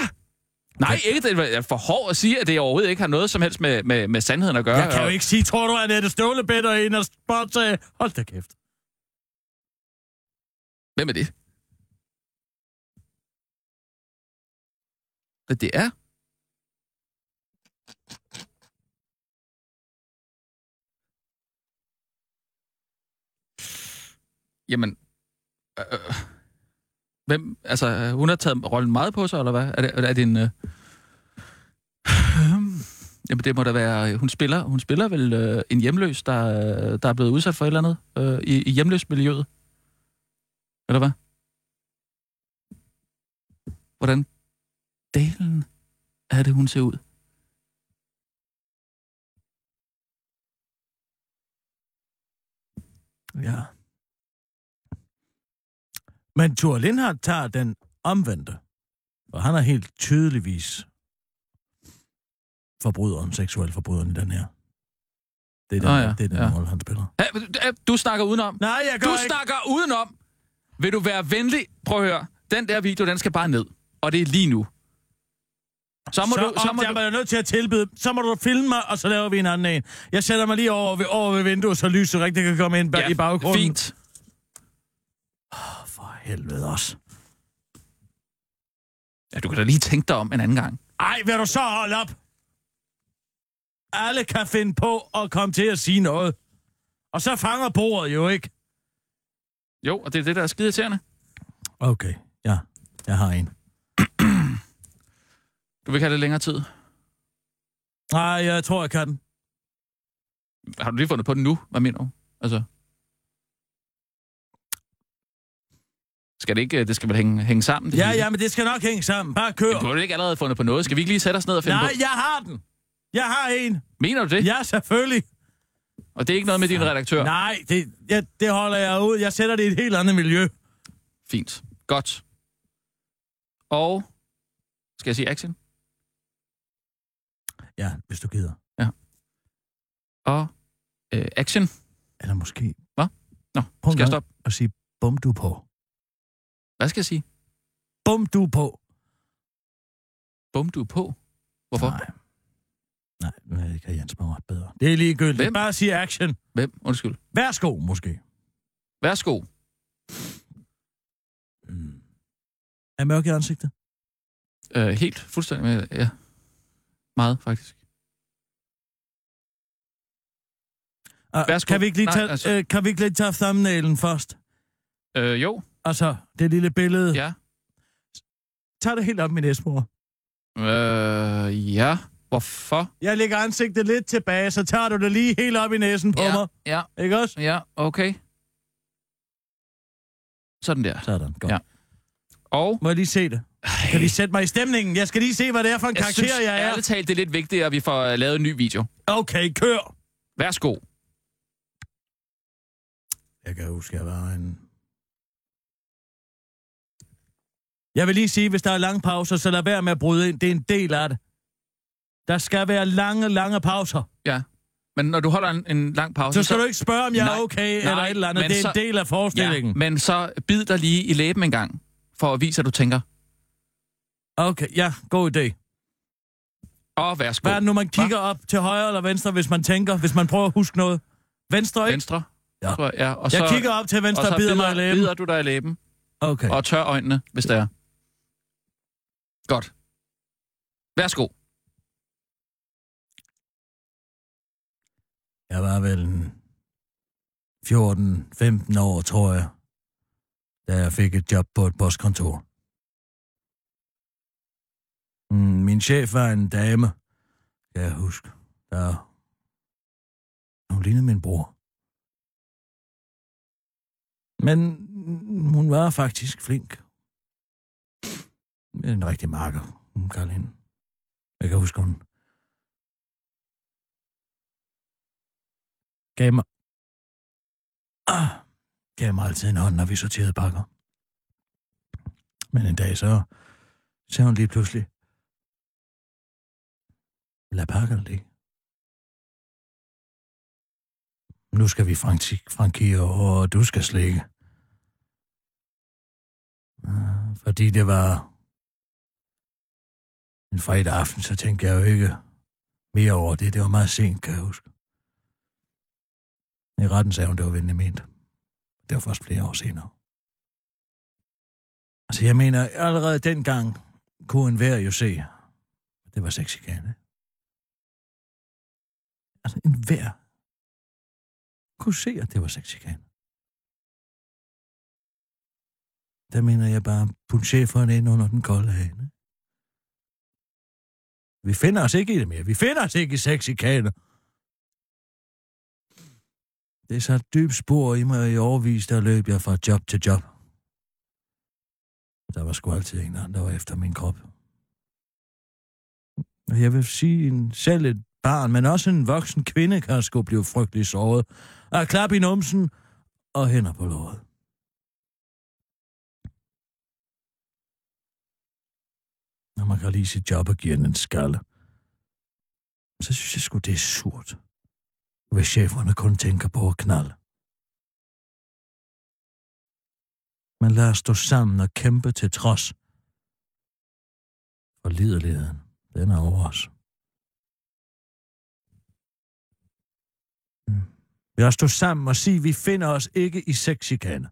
Nej, ikke det er for hård at sige, at det overhovedet ikke har noget som helst med, med, med sandheden at gøre. Jeg kan jo Og- ikke sige, tror du, at Annette Ståle bedre end at spotte... Hold da kæft. Hvem er det? Hvad det er? Jamen... Øh, øh, hvem... Altså, hun har taget rollen meget på sig, eller hvad? Er det, er det en... Øh, jamen, det må da være... Hun spiller, hun spiller vel øh, en hjemløs, der, der er blevet udsat for et eller andet øh, i, i hjemløsmiljøet. Eller hvad? Hvordan dalen er det, hun ser ud? Ja. Men Thor Lindhardt tager den omvendte. Og han er helt tydeligvis forbryderen, seksuel forbryderen i den her. Det er den, oh, ja, ja, det er den ja. ja. rolle, han spiller. Ja, du- snakker udenom. Nej, jeg gør Du ikke. snakker udenom. Vil du være venlig? Prøv at høre. Den der video, den skal bare ned. Og det er lige nu. Så må så, du... Så må jeg du... er nødt til at tilbyde. Så må du filme mig, og så laver vi en anden en. Jeg sætter mig lige over ved, over ved vinduet, så lyset rigtig kan komme ind bag, i baggrunden. fint. Helvede også. Ja, du kan da lige tænke dig om en anden gang. Ej, vil du så holde op? Alle kan finde på at komme til at sige noget. Og så fanger bordet jo ikke. Jo, og det er det, der er skide. Okay, ja. Jeg har en. (clears throat) Du vil ikke have det længere tid. Nej, jeg tror, jeg kan den. Har du lige fundet på den nu? Hvad mener du? Altså... Skal det ikke... Det skal vel hænge, hænge sammen? Det Ja, hele? ja, men det skal nok hænge sammen. Bare kør. Men du har ikke allerede fundet på noget. Skal vi ikke lige sætte os ned og finde Nej, på? jeg har den. Jeg har en. Mener du det? Ja, selvfølgelig. Og det er ikke noget med din redaktør? Nej, det, ja, det holder jeg ud. Jeg sætter det i et helt andet miljø. Fint. Godt. Og... Skal jeg sige action? Ja, hvis du gider. Og... Øh, action. Eller måske... Nå, Prøv skal jeg stoppe? at sige bum du på. Hvad skal jeg sige? Bum du på. Bum du på? Hvorfor? Nej. Nej, det kan Jens mig ret bedre. Det er ligegyldigt. Hvem? Bare sige action. Hvem? Undskyld. Værsgo, måske. Værsgo. Mm. Er mørk i ansigtet? Øh, helt fuldstændig med... Ja. Meget, faktisk. Værsgo. kan, vi ikke lige Nej, tage, altså- øh, kan vi ikke lige tage thumbnailen først? Øh, jo. Altså, det lille billede. Ja. Tag det helt op, min næsmor. Øh, ja. Hvorfor? Jeg lægger ansigtet lidt tilbage, så tager du det lige helt op i næsen på ja. mig. Ja. Ikke også? Ja, okay. Sådan der. Sådan, godt. Ja. Og... Må jeg lige se det? Kan vi sætte mig i stemningen? Jeg skal lige se, hvad det er for en Jeg karakter, synes jeg er. ærligt talt, det er lidt vigtigt, at vi får øh, lavet en ny video. Okay, kør. Værsgo. Jeg kan huske, jeg var en... Jeg vil lige sige, hvis der er lange pauser, så lad være med at bryde ind. Det er en del af det. Der skal være lange, lange pauser. Ja. Men når du holder en, en lang pause... Så skal du ikke spørge, om jeg Nej, er okay nej, eller et eller andet. Det er så- en del af forestillingen. Ja, men så bid dig lige i læben en gang, for at vise, at du tænker. Okay, ja, god idé. Og værsgo. Hvad er det nu, man kigger op til højre eller venstre, hvis man tænker, hvis man prøver at huske noget? Venstre, ikke? Venstre. Ja. Tror jeg, ja. Og Jeg så, kigger op til venstre og og så bider mig i bider, læben. bider du dig i læben, Okay. og tør øjnene, hvis det er. Godt. Værsgo. Jeg var vel en 14-15 år, tror jeg, da jeg fik et job på et postkontor. Mm, Min chef var en dame, kan jeg huske. Der... Hun lignede min bror. Men hun var faktisk flink. En rigtig marker, hun kaldte hende. Jeg kan huske, hun gav mig... Ah, gav mig altid en hånd, når vi sorterede pakker. Men en dag så sagde hun lige pludselig, lad pakkerne ligge. Nu skal vi franki- frankere, og du skal slikke. Ah, Fordi det var en fredag aften, så tænkte jeg jo ikke mere over det. Det var meget sent, kan jeg huske. I retten sagde hun, det var venlig ment. Det var først flere år senere. Altså, jeg mener, allerede dengang kunne en hver jo se, at det var sexikane. Altså, en vær kunne se, at det var sexikane. Der mener jeg bare, put cheferen ind under den kolde hane. Vi finder os ikke i det mere. Vi finder os ikke i sexikane. Det er så et dybt spor i mig i overvis, der løb jeg fra job til job. Der var sgu altid en anden, der var efter min krop. Og jeg vil sige, en, selv et barn, men også en voksen kvinde kan sgu blive frygtelig såret. Og klap i numsen og hænder på låret. Når man kan lide sit job og giver den en skalle, så synes jeg sgu, det er surt hvis cheferne kun tænker på at knalde. Men lad os stå sammen og kæmpe til trods. For liderligheden, den er over os. Mm. Lad os stå sammen og sige, at vi finder os ikke i sexikane.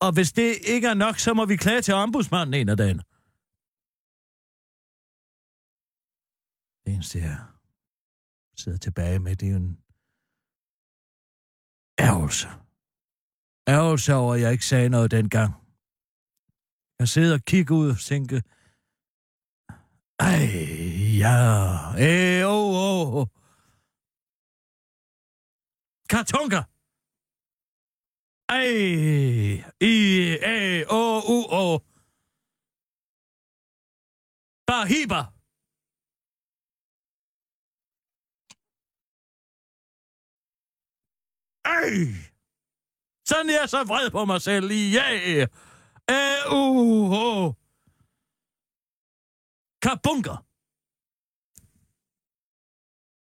Og hvis det ikke er nok, så må vi klage til ombudsmanden en af dagene. Det eneste, jeg sidder tilbage med, det er jo en ærgelse. Ærgelse over, at jeg ikke sagde noget dengang. Jeg sidder og kigger ud og tænker, ej, ja, øh, oh, oh. Kartunker! Ej, i, æ, å, u, å. Barhiber! Ej! Sådan er jeg så vred på mig selv. Ja! Æ, uh, oh. Kabunker!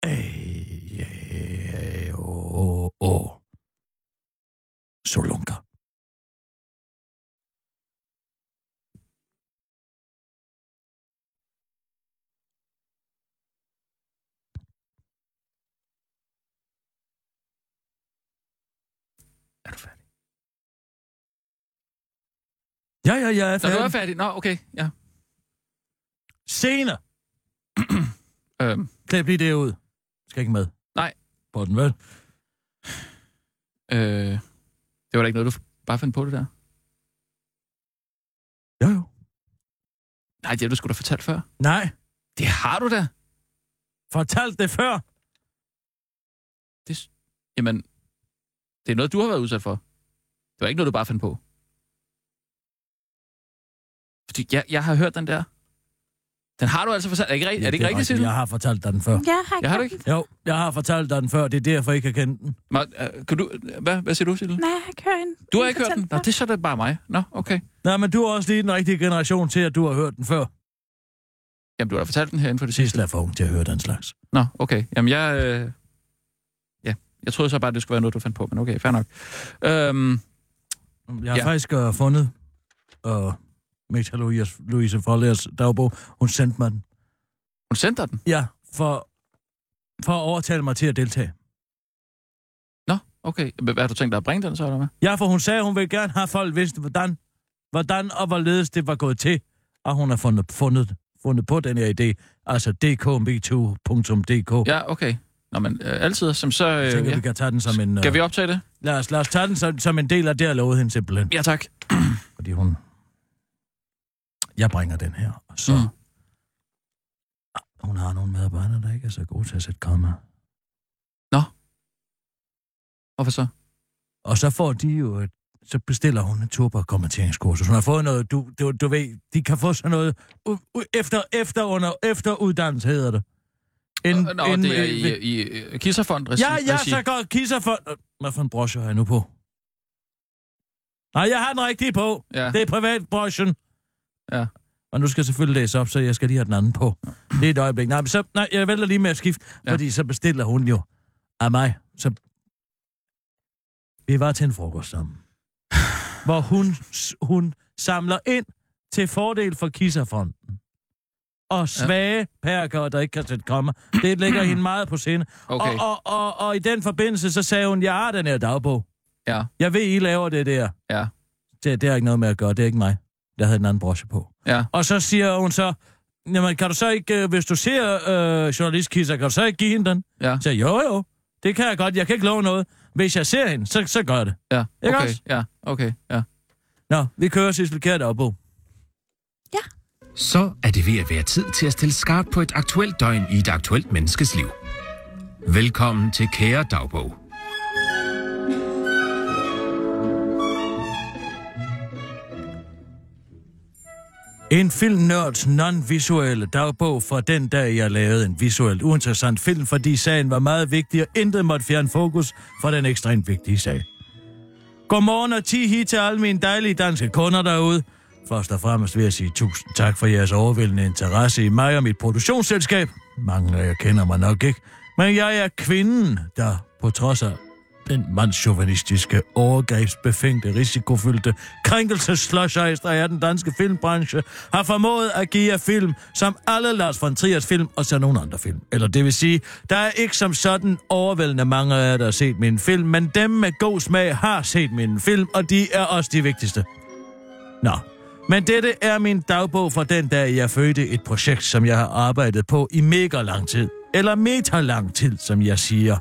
Ej, ja, åh, åh. Er du færdig? Ja, ja, jeg er færdig. du er færdig. Nå, okay, ja. Scene. (clears throat) Øhm, Klip lige det ud. Skal ikke med. Nej. På den, vel? øh, det var da ikke noget, du bare fandt på det der? Jo, jo. Nej, det har du sgu da fortalt før. Nej. Det har du da. Fortalt det før. Det, jamen, det er noget, du har været udsat for. Det var ikke noget, du bare fandt på. Fordi jeg, jeg har hørt den der. Den har du altså fortalt. Er det ikke, rigtigt? er det ikke rigtigt, Sissel? Jeg har fortalt dig den før. Jeg har ikke Jeg har du ikke? Jo, jeg har fortalt dig den før. Det er derfor, jeg ikke kan kende den. Ma- øh, kan du, hvad, hvad siger du, Sissel? Nej, jeg har ikke hørt den. Du har ikke hørt den? Nå, det er så det bare mig. Nå, okay. Nej, men du er også lige den rigtige generation til, at du har hørt den før. Jamen, du har da fortalt den her inden for det sidste. Sidst er for ung til at høre den slags. Nå, okay. Jamen, jeg... Øh... Jeg troede så bare, det skulle være noget, du fandt på, men okay, fair nok. Øhm, Jeg har Ja. faktisk uh, fundet uh, Meta Louise, Louise Forlærs dagbog. Hun sendte mig den. hun sendte den? Ja, for, for at overtale mig til at deltage. Nå, okay. Hvad har du tænkt dig at bringe den så, eller hvad? Ja, for hun sagde, at hun vil gerne have folk vidste, hvordan, hvordan og hvorledes det var gået til, og hun har fundet, fundet, fundet på den her idé. Altså dkb2.dk. Ja. Ja, okay. Nå, men øh, altid, som så... Jeg Øh, tænker, ja. vi kan tage den som en... Skal vi Øh, optage det? lad, os, lad os tage den som, som en del af det, jeg lovede hende simpelthen. Ja, tak. (clears throat) Fordi hun... Jeg bringer den her, og så... Mm. Mm. Hun har nogle medarbejdere, der ikke er så gode til at sætte komma. Hvorfor så? Og så får de jo... Et, så bestiller hun en turbo-kommenteringskursus. Hun har fået noget... Du, du, du ved, de kan få sådan noget... U, u, efter, efter, under, efter uddannelse hedder det. En, Nå, en, det er i, i, i Kisserfond regi. Ja, ja, så går kisser for... Hvad for en brochure har jeg nu på? Nej, jeg har den rigtige på. Ja. Det er privatbrochen. Ja. Og nu skal jeg selvfølgelig læse op, så jeg skal lige have den anden på. Det er et øjeblik. Nej, men så, nej jeg vælger lige med at skifte, ja. fordi så bestiller hun jo af mig. Så vi var til en frokost sammen, hvor hun, hun samler ind til fordel for Kisserfonden. Og svage ja. perker, der ikke kan sætte kommer. Det ligger hende meget på sinde. Okay. Og, og, og, og i den forbindelse, så sagde hun, jeg har den her dagbog. Ja, Jeg ved, I laver det der. ja, Det, det har ikke noget med at gøre. Det er ikke mig. Jeg havde en anden broche på. ja. Og så siger hun så, jamen kan du så ikke, øh, hvis du ser øh, journalistkisser, kan du så ikke give hende den? Ja, Så jeg, jo jo, det kan jeg godt. Jeg kan ikke love noget. Hvis jeg ser hende, så, så gør jeg det. ja. Ikke Okay, også? ja, okay, ja. Nå, vi kører Sissel Kjær dagbog. Så er det ved at være tid til at stille skarpt på et aktuelt døgn i et aktuelt menneskes liv. Velkommen til Kære Dagbog. En filmnørds non-visuelle dagbog fra den dag, jeg lavede en visuelt uinteressant film, fordi sagen var meget vigtig, og intet måtte fjerne fokus fra den ekstremt vigtige sag. Godmorgen og ti hit til alle mine dejlige danske kunder derude. Først og fremmest vil jeg sige tusind tak for jeres overvældende interesse i mig og mit produktionsselskab. Mange af jer kender mig nok ikke, men jeg er kvinden, der på trods af den mandschauvinistiske, overgrebsbefængte, risikofyldte krænkelsessløjsejster af den danske filmbranche, har formået at give jer film som alle Lars von Triers film og så nogle andre film. Eller det vil sige, der er ikke som sådan overvældende mange af jer, der har set min film, men dem med god smag har set min film, og de er også de vigtigste. Nå, men dette er min dagbog fra den dag, jeg fødte et projekt, som jeg har arbejdet på i mega lang tid. Eller meta lang tid, som jeg siger.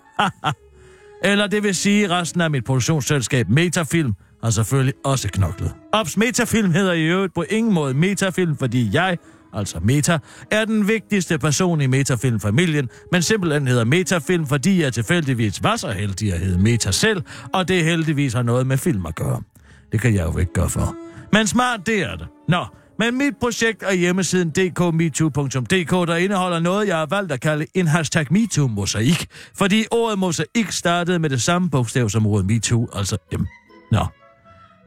Eller det vil sige, resten af mit produktionsselskab Metafilm har selvfølgelig også knoklet. Ops Metafilm hedder i øvrigt på ingen måde Metafilm, fordi jeg, altså Meta, er den vigtigste person i Metafilm-familien, men simpelthen hedder Metafilm, fordi jeg tilfældigvis var så heldig at hedde Meta selv, og det heldigvis har noget med film at gøre. Det kan jeg jo ikke gøre for. Men smart, det er det. Nå, men mit projekt er hjemmesiden dkmetoo.dk, der indeholder noget, jeg har valgt at kalde en hashtag MeToo-mosaik, fordi ordet mosaik startede med det samme bogstav som ordet MeToo, altså M. Nå.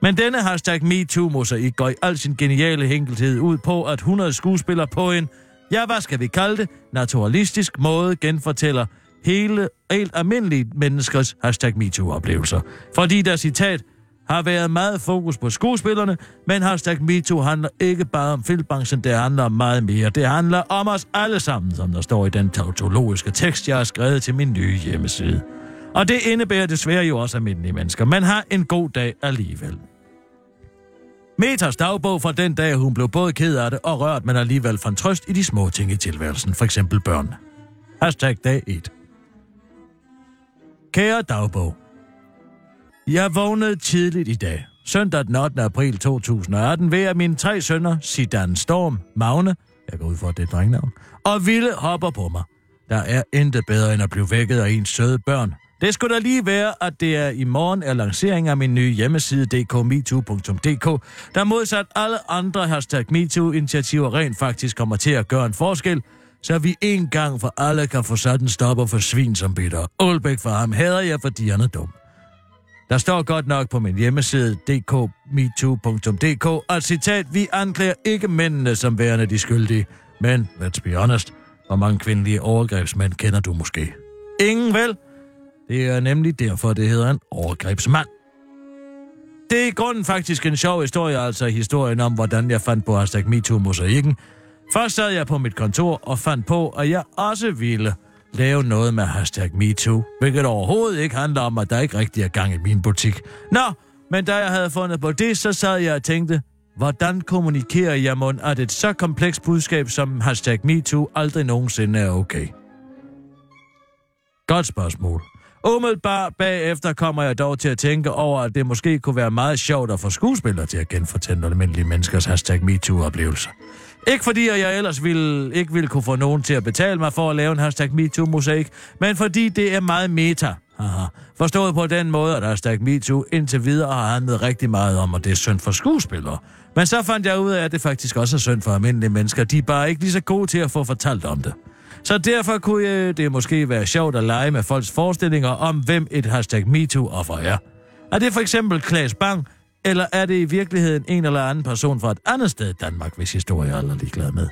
Men denne hashtag MeToo-mosaik går i al sin geniale hænkelthed ud på, at 100 skuespillere på en, ja, hvad skal vi kalde det, naturalistisk måde genfortæller hele, helt almindelige menneskers hashtag MeToo-oplevelser. Fordi der citat, har været meget fokus på skuespillerne, men hashtag MeToo handler ikke bare om filmbranchen, det handler om meget mere. Det handler om os alle sammen, som der står i den tautologiske tekst, jeg har skrevet til min nye hjemmeside. Og det indebærer desværre jo også almindelige mennesker. Man har en god dag alligevel. Metas dagbog fra den dag, hun blev både ked af det og rørt, men alligevel fandt trøst i de små ting i tilværelsen, for eksempel børn. Hashtag dag 1. Kære dagbog. Jeg vågnede tidligt i dag, søndag den 8. april 2018, ved at mine tre sønner, Sidan Storm, Magne, jeg går ud for, at det er drengnavn, og Ville hopper på mig. Der er intet bedre end at blive vækket af ens søde børn. Det skulle da lige være, at det er i morgen er lancering af min nye hjemmeside dkmetoo.dk, der modsat alle andre hashtag MeToo-initiativer rent faktisk kommer til at gøre en forskel, så vi en gang for alle kan få sat en stopper for svin som bitter. Aalbæk for ham hader jeg, fordi han er dum. Der står godt nok på min hjemmeside dkmetoo.dk, at citat, vi anklager ikke mændene som værende de skyldige, men, let's be honest, hvor mange kvindelige overgrebsmænd kender du måske? Ingen vel? Det er nemlig derfor, det hedder en overgrebsmand. Det er i grunden faktisk en sjov historie, altså historien om, hvordan jeg fandt på hashtag MeToo-mosaikken. Først sad jeg på mit kontor og fandt på, at jeg også ville lave noget med hashtag MeToo, hvilket overhovedet ikke handler om, at der ikke rigtig er gang i min butik. Nå, men da jeg havde fundet på det, så sad jeg og tænkte, hvordan kommunikerer jeg mund, at et så komplekst budskab som hashtag MeToo aldrig nogensinde er okay? Godt spørgsmål. Umiddelbart bagefter kommer jeg dog til at tænke over, at det måske kunne være meget sjovt at få skuespillere til at genfortælle almindelige menneskers hashtag MeToo-oplevelser. Ikke fordi at jeg ellers ville, ikke ville kunne få nogen til at betale mig for at lave en hashtag MeToo-mosaik, men fordi det er meget meta. Aha. Forstået på den måde, at hashtag MeToo indtil videre har handlet rigtig meget om, at det er synd for skuespillere. Men så fandt jeg ud af, at det faktisk også er synd for almindelige mennesker. De er bare ikke lige så gode til at få fortalt om det. Så derfor kunne det måske være sjovt at lege med folks forestillinger om, hvem et hashtag MeToo-offer er. Er det for eksempel Klaas Bang, eller er det i virkeligheden en eller anden person fra et andet sted i Danmark, hvis historie jeg er ligeglad med?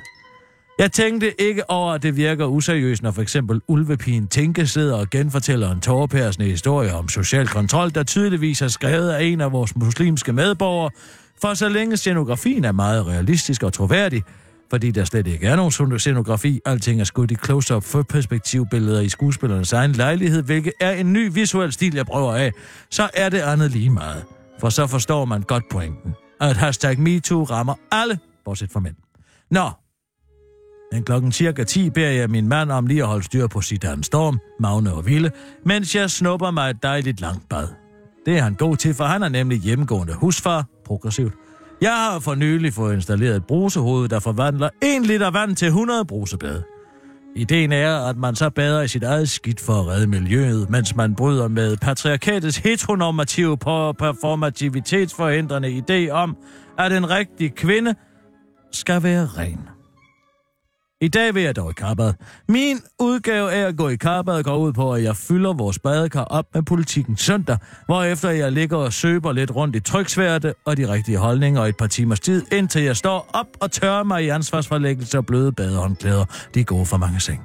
Jeg tænkte ikke over, at det virker useriøst, når for eksempel Ulvepigen Tinke sidder og genfortæller en tårepærsende historie om social kontrol, der tydeligvis er skrevet af en af vores muslimske medborgere, for så længe scenografien er meget realistisk og troværdig, fordi der slet ikke er nogen scenografi, alting er skudt i close-up for perspektivbilleder i skuespillernes egen lejlighed, hvilket er en ny visuel stil, jeg prøver af, så er det andet lige meget. For så forstår man godt pointen. At hashtag MeToo rammer alle, bortset fra mænd. Nå, men klokken cirka 10 beder jeg min mand om lige at holde styr på Sidan Storm, Magne og Ville, mens jeg snupper mig et dejligt langt bad. Det er han god til, for han er nemlig hjemmegående husfar, progressivt. Jeg har for nylig fået installeret et brusehoved, der forvandler 1 liter vand til 100 brusebade. Ideen er, at man så bader i sit eget skidt for at redde miljøet, mens man bryder med patriarkatets heteronormative på performativitetsforhindrende idé om, at en rigtig kvinde skal være ren. I dag vil jeg dog i karbad. Min udgave af at gå i karbad går ud på, at jeg fylder vores badekar op med politikken søndag, hvorefter jeg ligger og søber lidt rundt i tryksværte og de rigtige holdninger og et par timers tid, indtil jeg står op og tørrer mig i ansvarsforlæggelse og bløde badehåndklæder. De er gode for mange seng.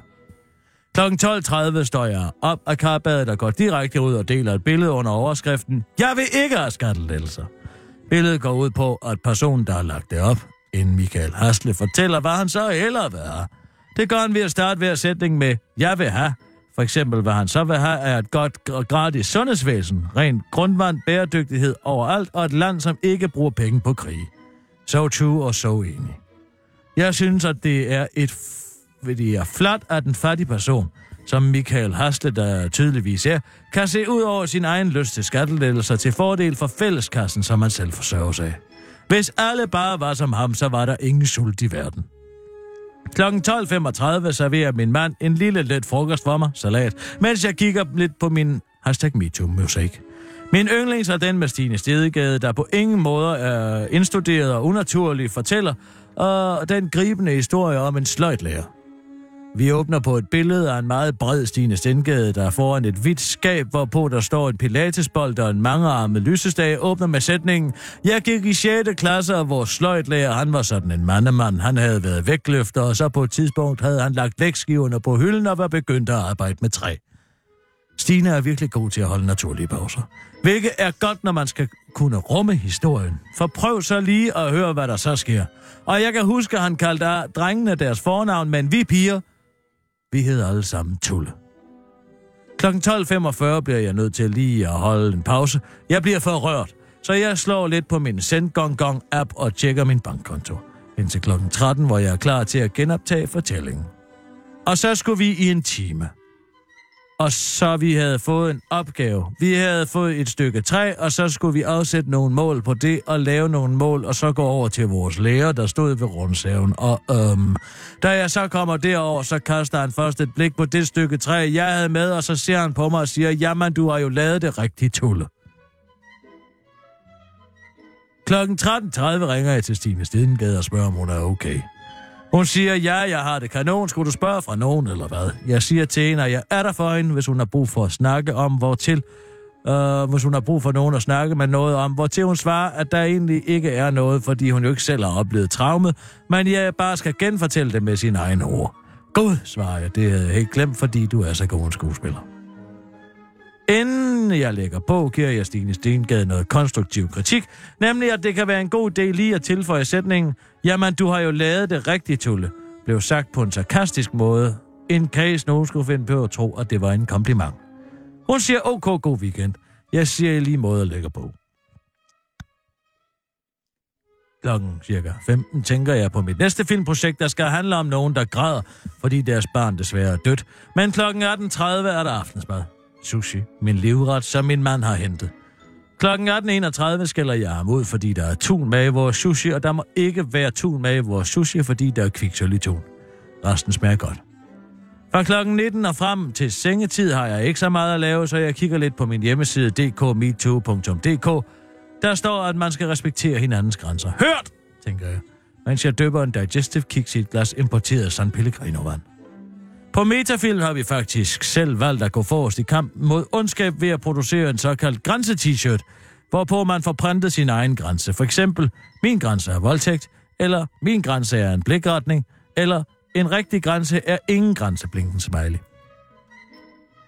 Kl. 12.30 står jeg op af karbadet og går direkte ud og deler et billede under overskriften Jeg vil ikke have skattelettelser. Billedet går ud på, at personen, der har lagt det op, end Michael Hasle fortæller, hvad han så hellere vil have. Det gør han ved at starte hver sætning med, jeg vil have. For eksempel, hvad han så vil have, er et godt og gratis sundhedsvæsen, rent grundvand, bæredygtighed overalt, og et land, som ikke bruger penge på krig. So true og so enig. Jeg synes, at det er et det er flot, at en fattig person, som Michael Hasle, der tydeligvis er, kan se ud over sin egen lyst til skattelettelser til fordel for fælleskassen, som man selv forsørger sig af. Hvis alle bare var som ham, så var der ingen sult i verden. Kl. 12.35 serverer min mand en lille let frokost for mig, salat, mens jeg kigger lidt på min hashtag MeToo-musik. Min yndlings er den med Stine Stedegade, der på ingen måde er indstuderet og unaturlig fortæller, og den gribende historie om en sløjtlærer. Vi åbner på et billede af en meget bred Stine Stengade, der er foran et hvidt skab, hvorpå der står en pilatesbold og en mangearmet lysestage, åbner med sætningen, Jeg gik i 6. klasse, og vores sløjtlærer, han var sådan en mandemand. Han havde været vægtløfter, og så på et tidspunkt havde han lagt vægtskiverne på hylden og var begyndt at arbejde med træ. Stine er virkelig god til at holde naturlige pauser. Hvilket er godt, når man skal kunne rumme historien. For prøv så lige at høre, hvad der så sker. Og jeg kan huske, at han kaldte drengene deres fornavn, men vi piger, vi hedder alle sammen Tulle. Kl. 12.45 bliver jeg nødt til lige at holde en pause. Jeg bliver for rørt, så jeg slår lidt på min Sendgong app og tjekker min bankkonto. Indtil kl. 13, hvor jeg er klar til at genoptage fortællingen. Og så skulle vi i en time og så vi havde fået en opgave. Vi havde fået et stykke træ, og så skulle vi afsætte nogle mål på det, og lave nogle mål, og så gå over til vores lærer, der stod ved rundsaven. Og øhm, da jeg så kommer derover, så kaster han først et blik på det stykke træ, jeg havde med, og så ser han på mig og siger, jamen, du har jo lavet det rigtigt, Tulle. Klokken 13.30 ringer jeg til Stine Stedengade og spørger, om hun er okay. Hun siger, ja, jeg har det kanon. Skulle du spørge fra nogen, eller hvad? Jeg siger til hende, at jeg er der for hende, hvis hun har brug for at snakke om, hvor til. Uh, hvis hun har brug for nogen at snakke med noget om, hvor til hun svarer, at der egentlig ikke er noget, fordi hun jo ikke selv har oplevet traumet, men jeg bare skal genfortælle det med sin egen ord. Gud, svarer jeg, det havde jeg helt glemt, fordi du er så god en skuespiller. Inden jeg lægger på, giver jeg Stine Stengade noget konstruktiv kritik, nemlig at det kan være en god idé lige at tilføje sætningen, jamen du har jo lavet det rigtige, Tulle, blev sagt på en sarkastisk måde, en case nogen skulle finde på at tro, at det var en kompliment. Hun siger, ok, god weekend. Jeg siger i lige måde at lægge på. Klokken cirka 15 tænker jeg på mit næste filmprojekt, der skal handle om nogen, der græder, fordi deres barn desværre er dødt. Men klokken 18.30 er der aftensmad. Sushi, min livret, som min mand har hentet. Klokken 18.31 skælder jeg ham ud, fordi der er tun med i vores sushi, og der må ikke være tun med i vores sushi, fordi der er kviksøl i tun. Resten smager godt. Fra klokken 19 og frem til sengetid har jeg ikke så meget at lave, så jeg kigger lidt på min hjemmeside dkmetoo.dk. Der står, at man skal respektere hinandens grænser. Hørt, tænker jeg, mens jeg døber en digestive kiks i et glas importeret San Pellegrino-vand. På Metafilm har vi faktisk selv valgt at gå forrest i kampen mod ondskab ved at producere en såkaldt grænse-t-shirt, hvorpå man får printet sin egen grænse. For eksempel, min grænse er voldtægt, eller min grænse er en blikretning, eller en rigtig grænse er ingen grænse, blinken smiley.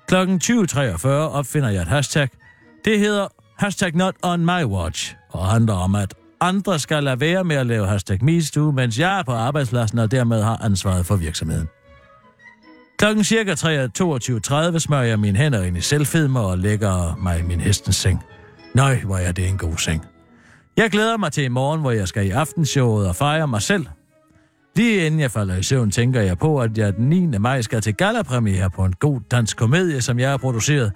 Klokken 20.43 opfinder jeg et hashtag. Det hedder hashtag not on my watch, og handler om, at andre skal lade være med at lave hashtag MeToo, mens jeg er på arbejdspladsen og dermed har ansvaret for virksomheden. Klokken cirka 22.30 smører jeg mine hænder ind i selvfedme og lægger mig i min hestens seng. Nøj, hvor er det en god seng. Jeg glæder mig til i morgen, hvor jeg skal i aftenshowet og fejre mig selv. Lige inden jeg falder i søvn, tænker jeg på, at jeg den 9. maj skal til gallapremiere på en god dansk komedie, som jeg har produceret.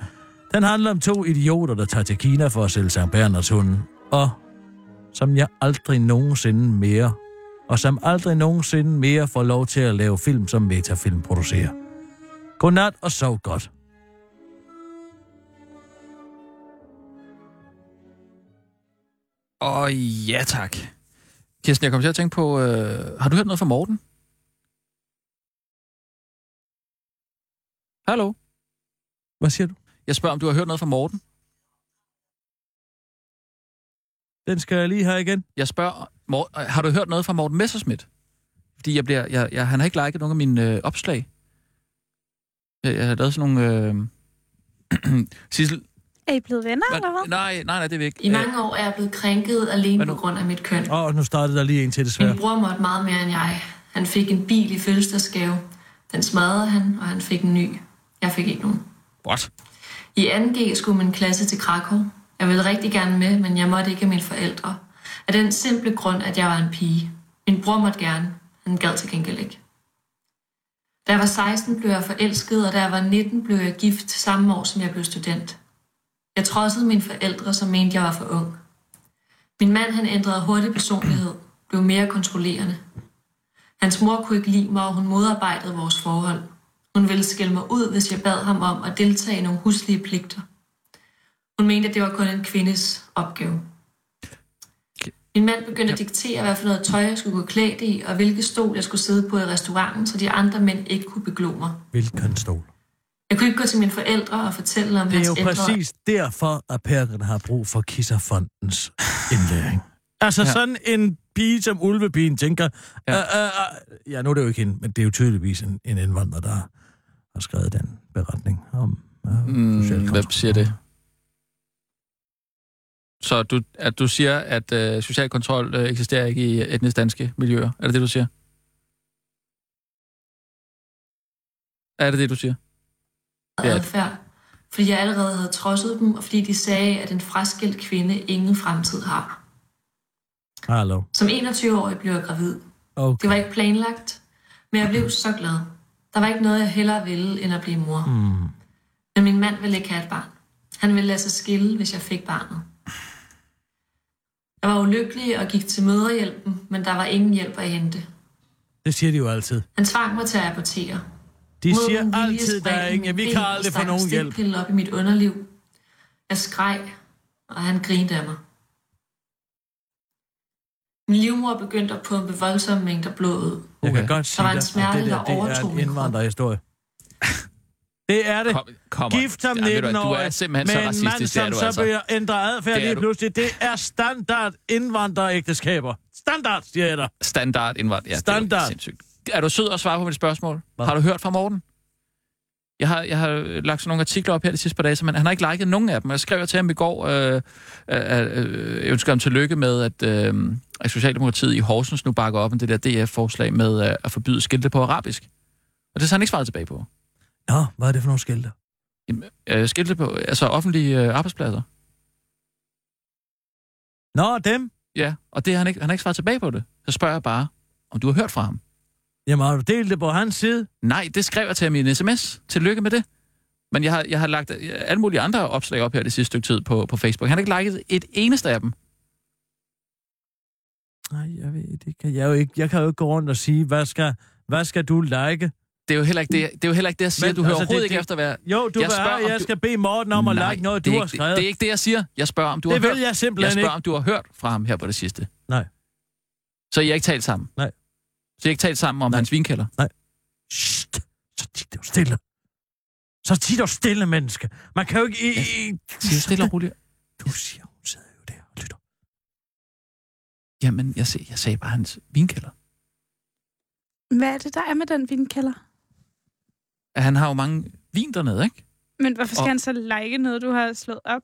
Den handler om to idioter, der tager til Kina for at sælge St. Bernards hunden. Og som jeg aldrig nogensinde mere, og som aldrig nogensinde mere får lov til at lave film, som metafilm producerer. Godnat og sov godt. Og ja tak. Kirsten, jeg kom til at tænke på, øh, har du hørt noget fra Morten? Hallo? Hvad siger du? Jeg spørger, om du har hørt noget fra Morten? Den skal jeg lige have igen. Jeg spørger, Mor- har du hørt noget fra Morten Messerschmidt? Fordi jeg bliver, jeg, jeg, han har ikke liket nogen af mine øh, opslag. Jeg, jeg har lavet sådan nogle... Øh... (clears throat) Sissel, Er I blevet venner, eller hvad? nej, nej, nej, det er vi ikke. I mange år er jeg blevet krænket alene på grund af mit køn. Åh, oh, nu startede der lige en til desværre. Min bror måtte meget mere end jeg. Han fik en bil i fødselsdagsgave. Den smadrede han, og han fik en ny. Jeg fik ikke nogen. Øh, What? I 2G skulle min klasse til Krakow. Jeg ville rigtig gerne med, men jeg måtte ikke af mine forældre. Af den simple grund, at jeg var en pige. Min bror måtte gerne. Han gad til gengæld ikke. Da jeg var 16, blev jeg forelsket, og da jeg var 19, blev jeg gift samme år, som jeg blev student. Jeg trodsede mine forældre, som mente, jeg var for ung. Min mand han ændrede hurtigt personlighed, blev mere kontrollerende. Hans mor kunne ikke lide mig, og hun modarbejdede vores forhold. Hun ville skælde mig ud, hvis jeg bad ham om at deltage i nogle huslige pligter. Hun mente, at det var kun en kvindes opgave. Min mand begyndte at diktere, hvad for noget tøj jeg skulle gå klædt i, og hvilke stol jeg skulle sidde på i restauranten, så de andre mænd ikke kunne beglo mig. Hvilken stol? Jeg kunne ikke gå til mine forældre og fortælle om Det er hans jo ældre... præcis derfor, at Perken har brug for Kisserfondens indlæring. Altså Ja. sådan en pige som ulvepigen tænker, Ja. ja. Øh, øh, ja, nu er det jo ikke hende, men det er jo tydeligvis en, en indvandrer, der har skrevet den beretning om øh, Mm, hvem siger det? Så du, at du siger, at øh, social kontrol øh, eksisterer ikke i etnisk danske miljøer? Er det det, du siger? Er det det, du siger? Ja. adfærd, fordi jeg allerede havde trodset dem, og fordi de sagde, at en fraskilt kvinde ingen fremtid har. Hallo. Som 21-årig blev jeg gravid. Okay. Det var ikke planlagt, men jeg blev så glad. Der var ikke noget, jeg hellere ville, end at blive mor. Mm. Men min mand ville ikke have et barn. Han ville lade sig skille, hvis jeg fik barnet. Jeg var ulykkelig og gik til møderhjælpen, men der var ingen hjælp at hente. Det siger de jo altid. Han tvang mig til at abortere. De Mod siger altid, der er ingen, min vi kan aldrig få nogen hjælp. stikpille op i mit underliv. Jeg skreg, og han grinte af mig. Min livmor begyndte at pumpe voldsomme mængder blod ud. Jeg kan godt sige var en smerte, det der der, det er overtog en indvandrerhistorie. Det er det. Kom. Gift som Ja, ved du 19 hvad, år. Du er simpelthen så en mand, racistisk, det er som du så altså. bliver ændret adfærd lige pludselig. Det er standard indvandrerægteskaber. Standard, siger jeg dig. Standard indvand. Ja, Standard. Det er, sindssygt. er du sød at svare på mit spørgsmål? Hvad? Har du hørt fra Morten? Jeg har, jeg har lagt sådan nogle artikler op her de sidste par dage, men han har ikke liket nogen af dem. Jeg skrev til ham i går, øh, øh, øh, jeg ønsker ham tillykke med, at, øh, at Socialdemokratiet i Horsens nu bakker op om det der DF-forslag med øh, at forbyde skilte på arabisk. Og det har han ikke svaret tilbage på. Nå, hvad er det for nogle skilte? Jamen, øh, skilte på, altså offentlige øh, arbejdspladser. Nå, dem. Ja, og det har han ikke, han har ikke svaret tilbage på det. Så spørger jeg bare, om du har hørt fra ham. Jamen, har du delt det på hans side? Nej, det skrev jeg til ham i en sms. Tillykke med det. Men jeg har, jeg har lagt øh, alle mulige andre opslag op her det sidste stykke tid på, på Facebook. Han har ikke liket et eneste af dem. Nej, jeg ved, det kan jeg jo ikke. Jeg kan jo ikke gå rundt og sige, hvad skal, hvad skal du like? Det er jo heller ikke det, det, er jo heller ikke det jeg siger. Men, du hører altså, overhovedet det- ikke det- efter, hvad... Jo, du Jeg vil spørger, have, om jeg du- skal bede Morten om at Nej, like noget, du har ikke det- skrevet. Det er ikke det, jeg siger. Jeg spørger, om du Det har vil hørt. jeg simpelthen jeg spørger, ikke. om du har hørt fra ham her på det sidste. Nej. Så I har ikke talt sammen? Nej. Så I har ikke talt sammen om Nej. hans vinkælder? Shht, så tit dog stille. Så tit dog stille, menneske. Man kan jo ikke... I, i, Siger stille og roligt. Du siger, hun sidder jo der og lytter. Jamen, jeg, jeg sagde bare hans vinkælder. Hvad er det, der er med den vinkælder? At han har jo mange vin dernede, ikke? Men hvorfor skal Og- han så like noget, du har slået op?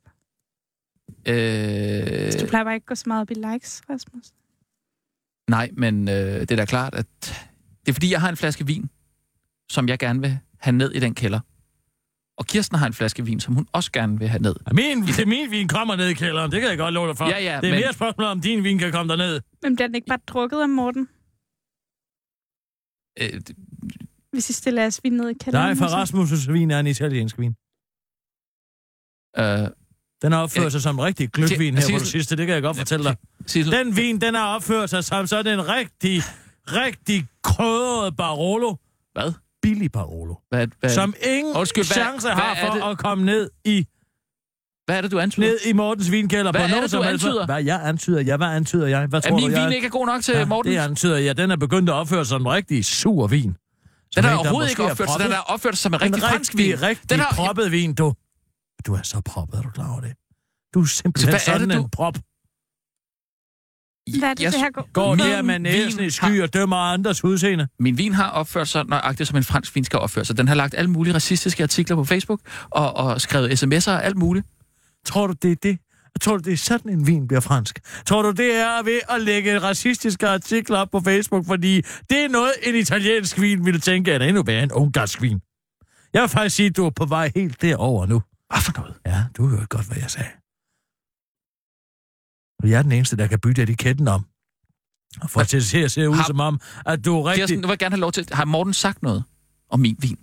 Øh, Du plejer bare ikke at gå så meget op i likes, Rasmus. nej, men øh, det er da klart, at det er fordi, jeg har en flaske vin, som jeg gerne vil have ned i den kælder. Og Kirsten har en flaske vin, som hun også gerne vil have ned. Ja, Min, min vin kommer ned i kælderen, det kan jeg godt love dig for. Ja, ja, det er men- mere spørgsmål om din vin kan komme derned. Men bliver den ikke bare drukket af Morten, Øh, det- hvis I stiller jeres vin ned i kælderen? Nej, for Rasmus' vin er en italiensk vin. øh, Den har opført Ja. sig som en rigtig gløgvin her på Sissel- det sidste, det kan jeg godt fortælle dig. Sissel, Den vin, den har opført sig som sådan en rigtig, rigtig krødret Barolo. hvad? Billig Barolo. Hvad, hvad, Som ingen Undskyld, hvad- chance hvad har er for det? at komme ned i, hvad er det, du antyder? ned i Mortens vinkælder. Hvad på er noget det, som helst. antyder? Hvad jeg antyder? Ja, hvad antyder jeg? Hvad tror min du, jeg vin ikke er god nok til Ja, Morten? det antyder jeg. Den er begyndt at opføre sig som en rigtig sur vin. Den har overhovedet ikke er opført sig. Den har opført sig som en En rigtig fransk vin. rigtig, rigtig Den har, proppet vin, du. Du er så proppet, er du klar over det? Du er simpelthen Hvad er det, sådan du- en prop. Hvad er det, Jeg- det her går Går der med næsen i har- sky og dømmer andres udseende. Min vin har opført sig nøjagtigt, som en fransk vin skal opføre sig. Den har lagt alle mulige racistiske artikler på Facebook, og, og skrevet sms'er og alt muligt. Tror du, det er det? Tror du, det er sådan, en vin bliver fransk? Tror du, det er ved at lægge racistiske artikler op på Facebook, fordi det er noget, en italiensk vin ville tænke, er endnu værre en ungarsk vin? Jeg vil faktisk sige, at du er på vej helt derover nu. Hvad for noget? Ja, du hørte godt, hvad jeg sagde. Og jeg er den eneste, der kan bytte etiketten om. Og få til at se, se ud Har- som om, at du er rigtig... Kirsten, nu vil jeg gerne have lov til... Har Morten sagt noget om min vin?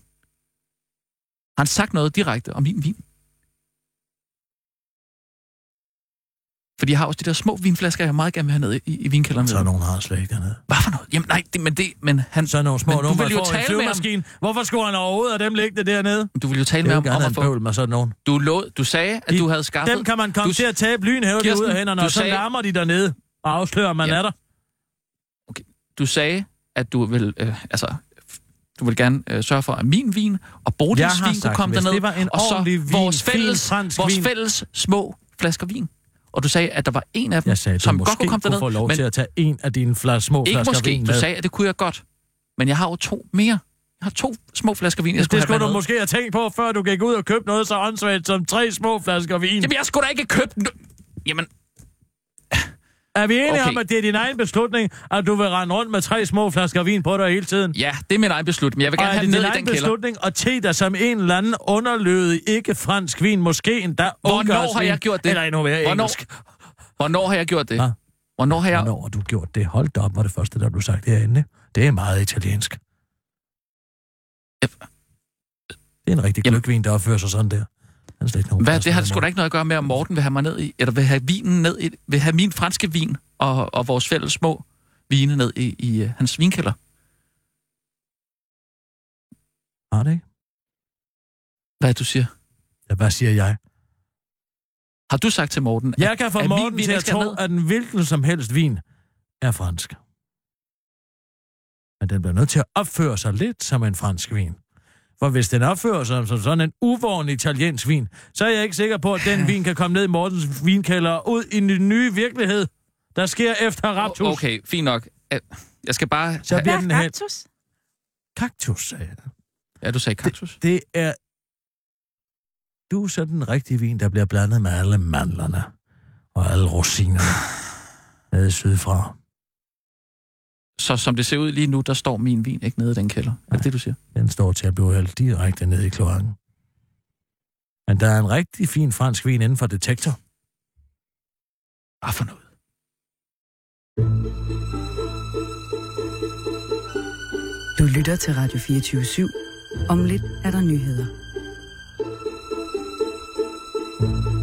Har han sagt noget direkte om min vin? Fordi jeg har også de der små vinflasker, jeg meget gerne vil have ned i, i vinkælderen. Så nogen har slet ikke dernede. Hvad for noget? Jamen nej, det, men, det, men han, Så nogle små Men du vil jo tale med ham. Hvorfor skulle han overhovedet af dem liggende dernede? du vil jo tale med er ham om at få... bøvl med sådan nogen. Du, lå, du sagde, at De- du havde skaffet... Dem kan man komme du- til at tabe lynhævde ud af hænderne, og så sagde- larmer de dernede og afslører, man Ja. er der. Du sagde, at du vil... Øh, altså, du vil gerne øh, sørge for, at min vin og Bodils Jeg vin kunne sagt, komme hvis derned. det var en og så vores fælles, vores fælles små flasker vin. Og du sagde, at der var en af dem, Jeg sagde, du som godt kunne komme derned. få lov men til at tage en af dine flas, små ikke flasker måske. vin Du med. sagde, at det kunne jeg godt. Men jeg har jo to mere. Jeg har to små flasker vin, jeg det skulle skulle have du med. måske have tænkt på, før du gik ud og købte noget så åndssvagt som tre små flasker vin. Jamen, jeg skulle da ikke købe... Jamen, Er vi enige Okay. om, at det er din egen beslutning, at du vil rende rundt med tre små flasker vin på dig hele tiden? ja, det er min egen beslutning. Jeg vil Og gerne er have det ned i den kælder. beslutning at te dig som en eller anden underlødig, ikke fransk vin, måske endda Hvornår har jeg gjort det? Eller endnu mere Hvornår- engelsk. Hvornår har jeg gjort det? Hvad? Hvornår har jeg... Hvornår har du gjort det? Hold da op, var det første, der blev sagt herinde. Det er meget italiensk. Det er en rigtig gløgvin, der opfører sig sådan der. Er slet ikke nogen Hvad, det har sgu da ikke noget at gøre med, om Morten vil have mig ned i, eller vil have vinen ned i, vil have min franske vin og, og vores fælles små vine ned i, i uh, hans vinkælder. Har det ikke? Hvad er det, du siger? Ja, hvad siger jeg? Har du sagt til Morten, at, Jeg kan få at min Morten vin til at tro, at en hvilken som helst vin er fransk. Men den bliver nødt til at opføre sig lidt som en fransk vin. For hvis den opfører sig som sådan en uvåren italiensk vin, så er jeg ikke sikker på, at den (laughs) vin kan komme ned i Mortens vinkælder ud i den nye virkelighed, der sker efter raptus. Okay, fint nok. Jeg skal bare... Så bliver Hvad den er hen. kaktus? Kaktus, sagde jeg. Ja, du sagde kaktus. Det er... Du er sådan en rigtig vin, der bliver blandet med alle mandlerne og alle rosinerne (sighs) nede sydfra. Så som det ser ud lige nu, der står min vin ikke nede i den kælder. Nej, er det det, du siger? Den står til at blive hældt direkte ned i kloakken. Men der er en rigtig fin fransk vin inden for Detektor. Hvad for noget? Du lytter til Radio 24 /7. Om lidt er der nyheder. thank you